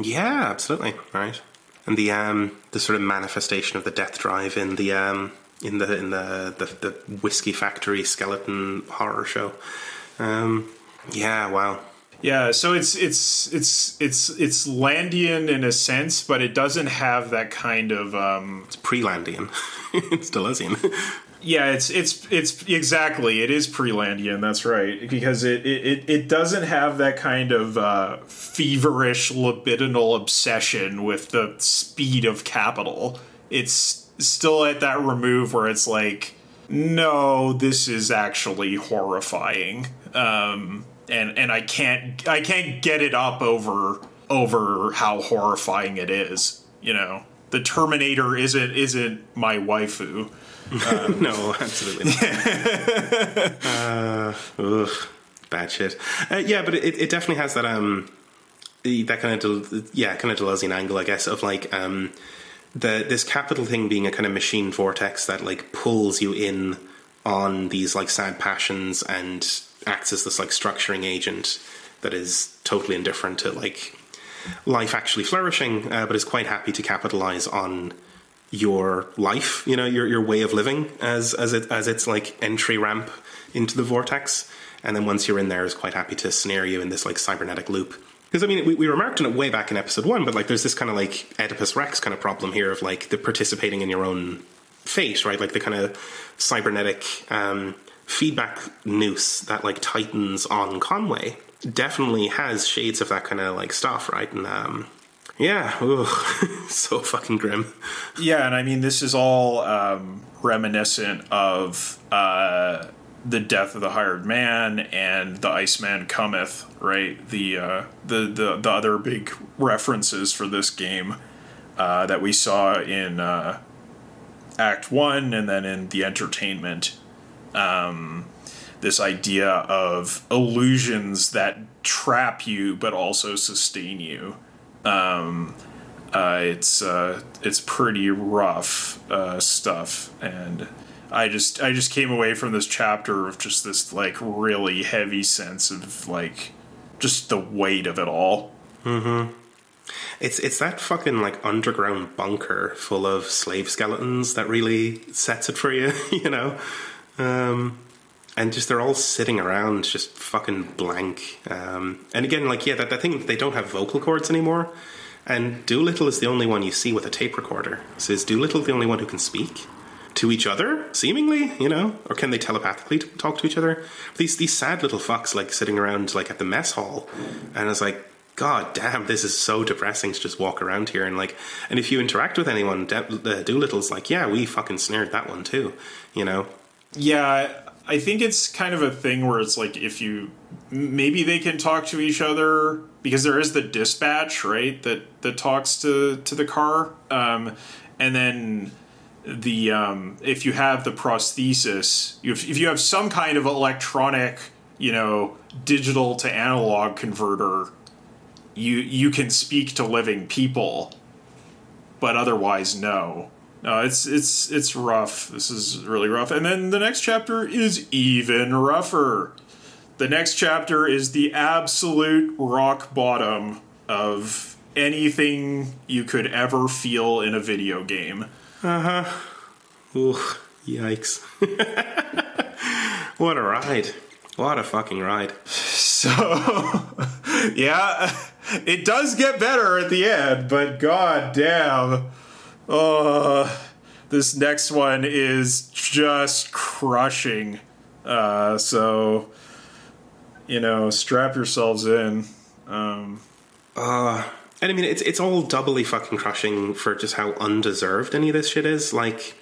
Yeah, absolutely. Right. And the um the sort of manifestation of the death drive in the um in the in the the, the whiskey factory skeleton horror show. Um yeah, wow. Yeah, so it's it's it's it's it's Landian in a sense, but it doesn't have that kind of um It's pre-Landian. it's Deleuzian. Yeah, it's it's it's exactly it is pre-Landian. That's right because it it, it doesn't have that kind of uh, feverish libidinal obsession with the speed of capital. It's still at that remove where it's like, no, this is actually horrifying, um, and and I can't I can't get it up over over how horrifying it is. You know, the Terminator isn't isn't my waifu. no, absolutely not. uh, ugh, bad shit. Uh, yeah, but it, it definitely has that um that kind of Del- yeah kind of Deleuzian angle, I guess, of like um the this capital thing being a kind of machine vortex that like pulls you in on these like sad passions and acts as this like structuring agent that is totally indifferent to like life actually flourishing, uh, but is quite happy to capitalize on your life, you know, your your way of living as as it as its like entry ramp into the vortex, and then once you're in there, is quite happy to snare you in this like cybernetic loop. Because I mean, we, we remarked on it way back in episode one, but like there's this kind of like Oedipus Rex kind of problem here of like the participating in your own fate, right? Like the kind of cybernetic um, feedback noose that like tightens on Conway definitely has shades of that kind of like stuff, right? And um, yeah, ooh, so fucking grim. Yeah, and I mean this is all um, reminiscent of uh, the death of the hired man and the Iceman cometh, right? The uh, the, the the other big references for this game uh, that we saw in uh, Act One and then in the entertainment. Um, this idea of illusions that trap you but also sustain you. Um, uh, it's uh, it's pretty rough uh, stuff, and I just I just came away from this chapter of just this like really heavy sense of like just the weight of it all. Mm-hmm. It's it's that fucking like underground bunker full of slave skeletons that really sets it for you, you know. Um, and just they're all sitting around, just fucking blank. Um, and again, like yeah, that, that thing they don't have vocal cords anymore. And Doolittle is the only one you see with a tape recorder. So is Doolittle the only one who can speak to each other, seemingly, you know, or can they telepathically talk to each other? These these sad little fucks like sitting around like at the mess hall, and it's like, God damn, this is so depressing to just walk around here and like, and if you interact with anyone, De- uh, Doolittle's like, yeah, we fucking snared that one too, you know. Yeah, I think it's kind of a thing where it's like if you maybe they can talk to each other because there is the dispatch right that that talks to to the car, um, and then the um, if you have the prosthesis, if, if you have some kind of electronic, you know, digital to analog converter, you you can speak to living people, but otherwise no. No, it's it's it's rough. This is really rough. And then the next chapter is even rougher. The next chapter is the absolute rock bottom of anything you could ever feel in a video game. Uh huh. Ooh, yikes! what a ride! What a fucking ride! So, yeah, it does get better at the end, but god damn. Oh, this next one is just crushing. Uh, so, you know, strap yourselves in. Um, And I mean, it's it's all doubly fucking crushing for just how undeserved any of this shit is. Like,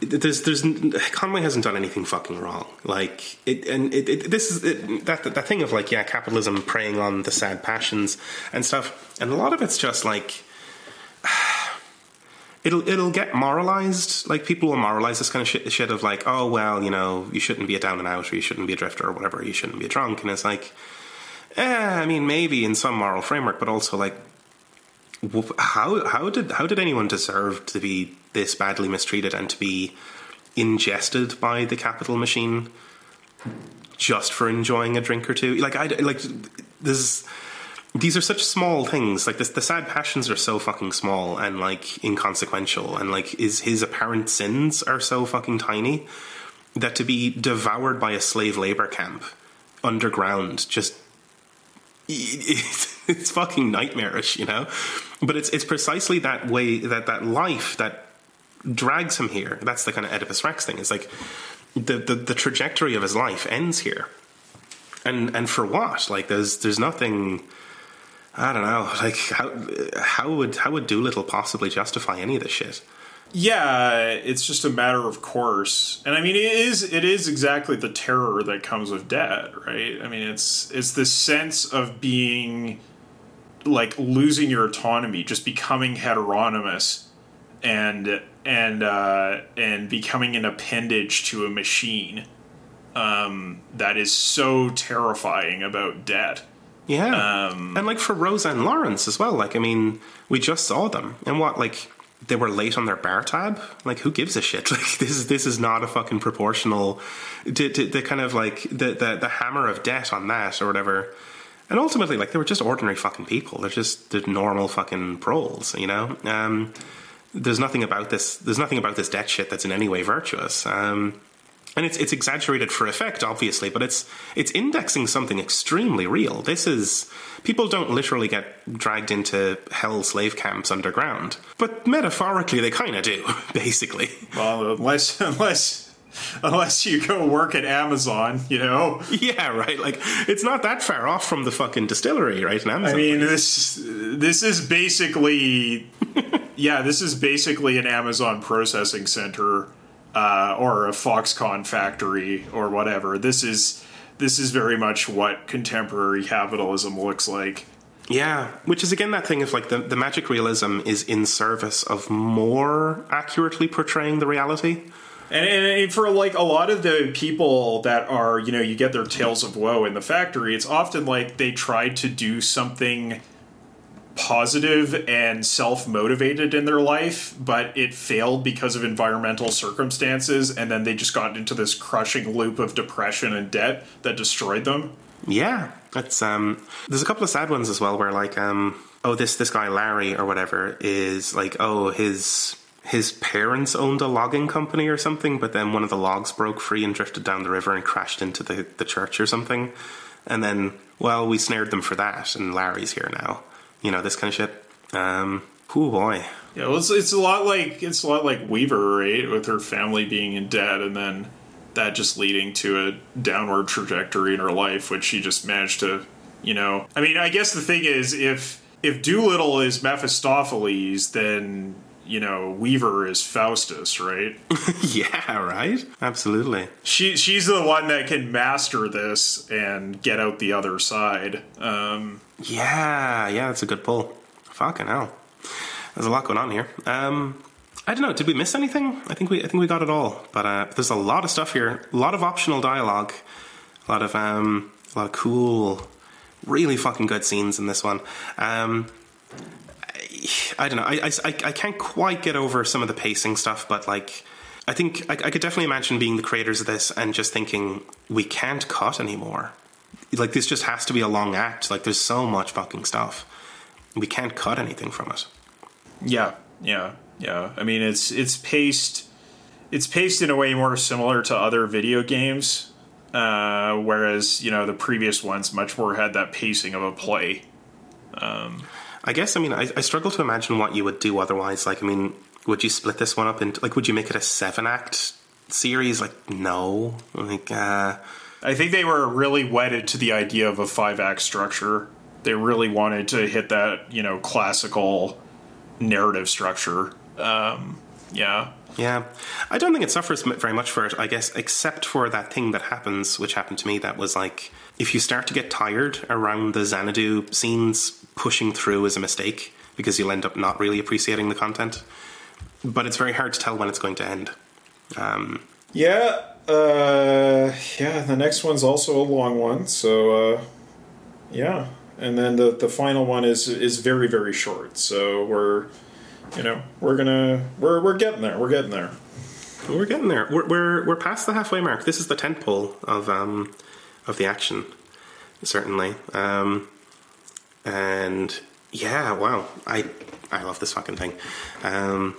there's there's Conway hasn't done anything fucking wrong. Like, it and it, it this is it, that that thing of like yeah, capitalism preying on the sad passions and stuff, and a lot of it's just like. It'll it'll get moralized. Like people will moralize this kind of shit, shit of like, oh well, you know, you shouldn't be a down and out, or you shouldn't be a drifter, or whatever. You shouldn't be a drunk, and it's like, eh, I mean, maybe in some moral framework, but also like, how how did how did anyone deserve to be this badly mistreated and to be ingested by the capital machine just for enjoying a drink or two. Like I like this. These are such small things. Like this, the sad passions are so fucking small and like inconsequential, and like is his apparent sins are so fucking tiny that to be devoured by a slave labor camp underground just it's, it's fucking nightmarish, you know. But it's it's precisely that way that that life that drags him here. That's the kind of Oedipus Rex thing. It's like the, the the trajectory of his life ends here, and and for what? Like there's there's nothing. I don't know. Like how how would how would Doolittle possibly justify any of this shit? Yeah, it's just a matter of course. And I mean it is it is exactly the terror that comes with debt, right? I mean it's it's this sense of being like losing your autonomy, just becoming heteronomous and and uh, and becoming an appendage to a machine um, that is so terrifying about debt. Yeah, Um, and like for Rosa and Lawrence as well. Like I mean, we just saw them, and what like they were late on their bar tab. Like who gives a shit? Like this is this is not a fucking proportional. To, to, the kind of like the, the the hammer of debt on that or whatever. And ultimately, like they were just ordinary fucking people. They're just the normal fucking proles, you know. Um, there's nothing about this. There's nothing about this debt shit that's in any way virtuous. Um, and it's it's exaggerated for effect, obviously, but it's it's indexing something extremely real. This is people don't literally get dragged into hell slave camps underground, but metaphorically they kind of do, basically. Well, unless unless unless you go work at Amazon, you know. Yeah, right. Like it's not that far off from the fucking distillery, right? In Amazon. I mean, this this is basically yeah, this is basically an Amazon processing center uh, or a Foxconn factory or whatever. This is this is very much what contemporary capitalism looks like. Yeah, which is again that thing of like the, the magic realism is in service of more accurately portraying the reality. And, and for like a lot of the people that are, you know, you get their tales of woe in the factory, it's often like they tried to do something positive and self motivated in their life, but it failed because of environmental circumstances, and then they just got into this crushing loop of depression and debt that destroyed them. Yeah, that's um. There's a couple of sad ones as well, where like um, oh this this guy Larry or whatever is like oh his his parents owned a logging company or something, but then one of the logs broke free and drifted down the river and crashed into the the church or something, and then well we snared them for that, and Larry's here now, you know this kind of shit. Um, oh boy, Yeah, well, it's, it's a lot like it's a lot like Weaver, right, with her family being in debt, and then that just leading to a downward trajectory in her life, which she just managed to, you know. I mean, I guess the thing is, if if Doolittle is Mephistopheles, then you know Weaver is Faustus, right? yeah, right, absolutely. she she's the one that can master this and get out the other side. Um, Yeah, yeah, that's a good pull. Fucking hell, there's a lot going on here. Um, I don't know. Did we miss anything? I think we, I think we got it all. But uh, there's a lot of stuff here. A lot of optional dialogue. A lot of, um, a lot of cool, really fucking good scenes in this one. Um, I, don't know. I, I, I can't quite get over some of the pacing stuff, but like. I think I, I could definitely imagine being the creators of this and just thinking we can't cut anymore. Like this just has to be a long act. Like there's so much fucking stuff. We can't cut anything from it. Yeah, yeah, yeah. I mean, it's it's paced, it's paced in a way more similar to other video games, uh, whereas you know the previous ones much more had that pacing of a play. I guess I mean I, I struggle to imagine what you would do otherwise. Like I mean, would you split this one up into like would you make it a seven act series? Like no. Like uh I think they were really wedded to the idea of a five act structure. They really wanted to hit that you know classical narrative structure. Um, yeah, yeah. I don't think it suffers very much for it, I guess, except for that thing that happens, which happened to me that was like if you start to get tired around the Xanadu scenes, pushing through is a mistake because you'll end up not really appreciating the content. But it's very hard to tell when it's going to end. Um, Yeah, uh, yeah. The next one's also a long one, so uh, yeah. And then the the final one is is very very short. So we're you know, we're gonna we're we're getting there. We're getting there. We're getting there. We're we're, we're past the halfway mark. This is the tent pole of um of the action, certainly. Um, and yeah, wow, I I love this fucking thing. Um,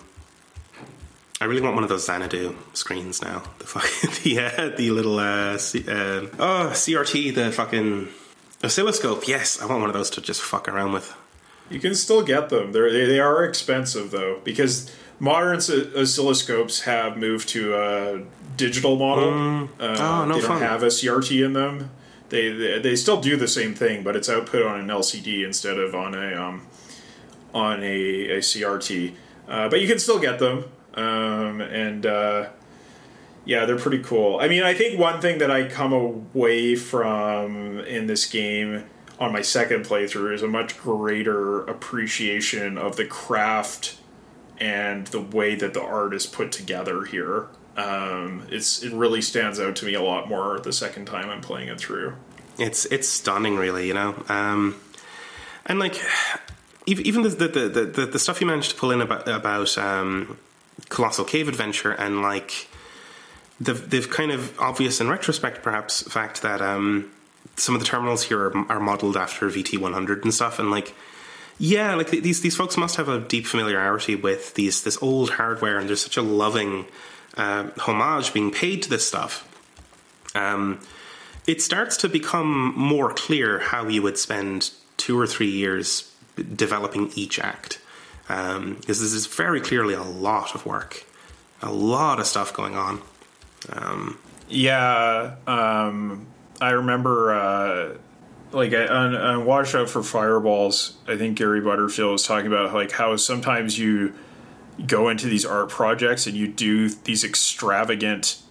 I really want one of those Xanadu screens now. The fucking the uh, the little uh, C, uh, oh CRT, the fucking oscilloscope. Yes, I want one of those to just fuck around with. You can still get them. They're, they they are expensive though because modern os- oscilloscopes have moved to a digital model. Uh, Oh, no they don't fun. have a CRT in them. They, they still do the same thing, but it's output on an LCD instead of on a um, on a, a CRT. Uh, but you can still get them, um, and uh, yeah, they're pretty cool. I mean, I think one thing that I come away from in this game on my second playthrough is a much greater appreciation of the craft and the way that the art is put together here. Um, it's it really stands out to me a lot more the second time I'm playing it through. It's it's stunning, really. You know, um, and like ev- even the the, the the the stuff you managed to pull in about about um, colossal cave adventure and like the the kind of obvious in retrospect, perhaps fact that um, some of the terminals here are, are modeled after VT one hundred and stuff, and like. Yeah, like these these folks must have a deep familiarity with these this old hardware, and there's such a loving um homage being paid to this stuff. Um, it starts to become more clear how you would spend two or three years developing each act. Um, this is very clearly a lot of work, a lot of stuff going on. Um, Yeah, um, I remember, uh, like on, on Watch Out for Fireballs. I think Gary Butterfield was talking about like how sometimes you go into these art projects and you do these extravagant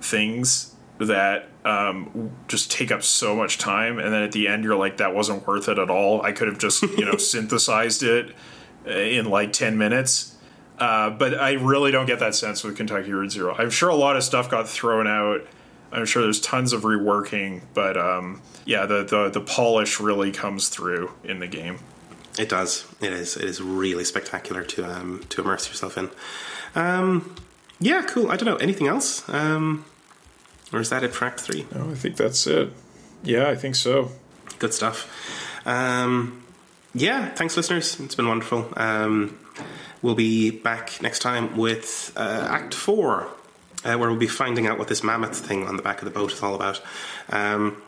things that um, just take up so much time, and then at the end you're like, that wasn't worth it at all. I could have just you know synthesized it uh, in like ten minutes. Uh, but I really don't get that sense with Kentucky Route Zero. I'm sure a lot of stuff got thrown out. I'm sure there's tons of reworking, but um, yeah, the, the the polish really comes through in the game. It does. It is. It is really spectacular to um, to immerse yourself in. Um, yeah, cool. I don't know anything else, um, or is that it for Act Three? Oh, I think that's it. Yeah, I think so. Good stuff. Um, yeah, thanks, listeners. It's been wonderful. Um, we'll be back next time with uh, Act 4, uh, where we'll be finding out what this mammoth thing on the back of the boat is all about. Um,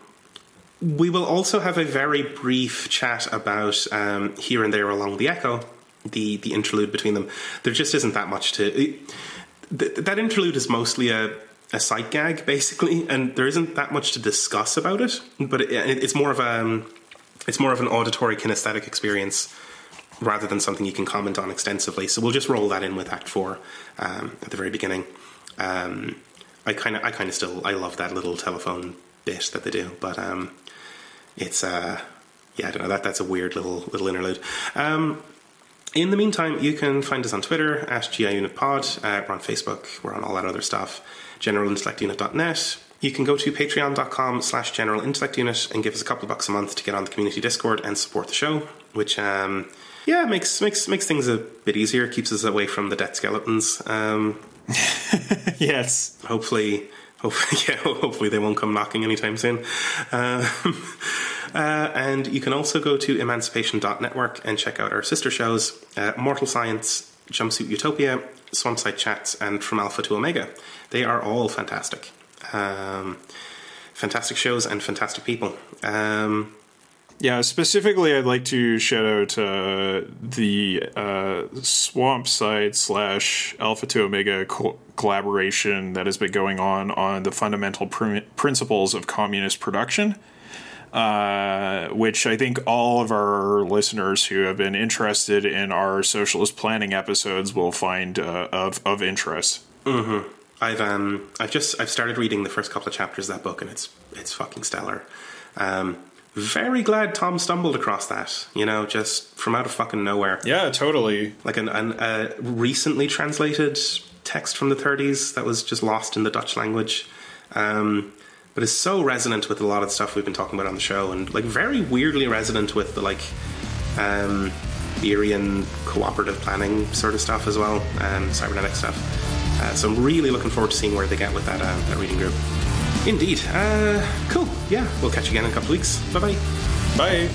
we will also have a very brief chat about um, Here and There Along the Echo, the, the interlude between them. There just isn't that much to. Th- that interlude is mostly a, a sight gag, basically, and there isn't that much to discuss about it. But it, it, it's more of a um, it's more of an auditory kinesthetic experience rather than something you can comment on extensively. So we'll just roll that in with Act Four um, at the very beginning. Um, I kind of I kind of still I love that little telephone bit that they do, but um, it's uh, yeah I don't know that that's a weird little little interlude. Um, in the meantime, you can find us on Twitter at GIUnitPod. Uh, we're on Facebook. We're on all that other stuff. GeneralIntellectUnit.net. You can go to patreon.com slash generalintellectunit and give us a couple of bucks a month to get on the community Discord and support the show, which, um, yeah, makes, makes, makes things a bit easier, keeps us away from the debt skeletons. Um, Yes. hopefully, hopefully, yeah, hopefully they won't come knocking anytime soon. Um, uh, and you can also go to emancipation.network and check out our sister shows, uh, Mortal Science, Jumpsuit Utopia, Swampside Chats, and From Alpha to Omega. They are all fantastic. Um, fantastic shows and fantastic people. Um, Yeah, specifically, I'd like to shout out uh, the uh, Swamp Side slash Alpha to Omega co- collaboration that has been going on on the fundamental pr- principles of communist production. Uh, which I think all of our listeners who have been interested in our socialist planning episodes will find uh, of of interest. I've um I've just I've started reading the first couple of chapters of that book and it's it's fucking stellar. Um, very glad Tom stumbled across that. You know, just from out of fucking nowhere. Yeah, totally. like an, an a recently translated text from the 30s that was just lost in the Dutch language. Um, but is so resonant with a lot of the stuff we've been talking about on the show, and like very weirdly resonant with the like um, cooperative planning sort of stuff as well, um, cybernetic stuff. Uh, so I'm really looking forward to seeing where they get with that uh, that reading group. Indeed. Uh, cool. Yeah, we'll catch you again in a couple of weeks. Bye bye. Bye.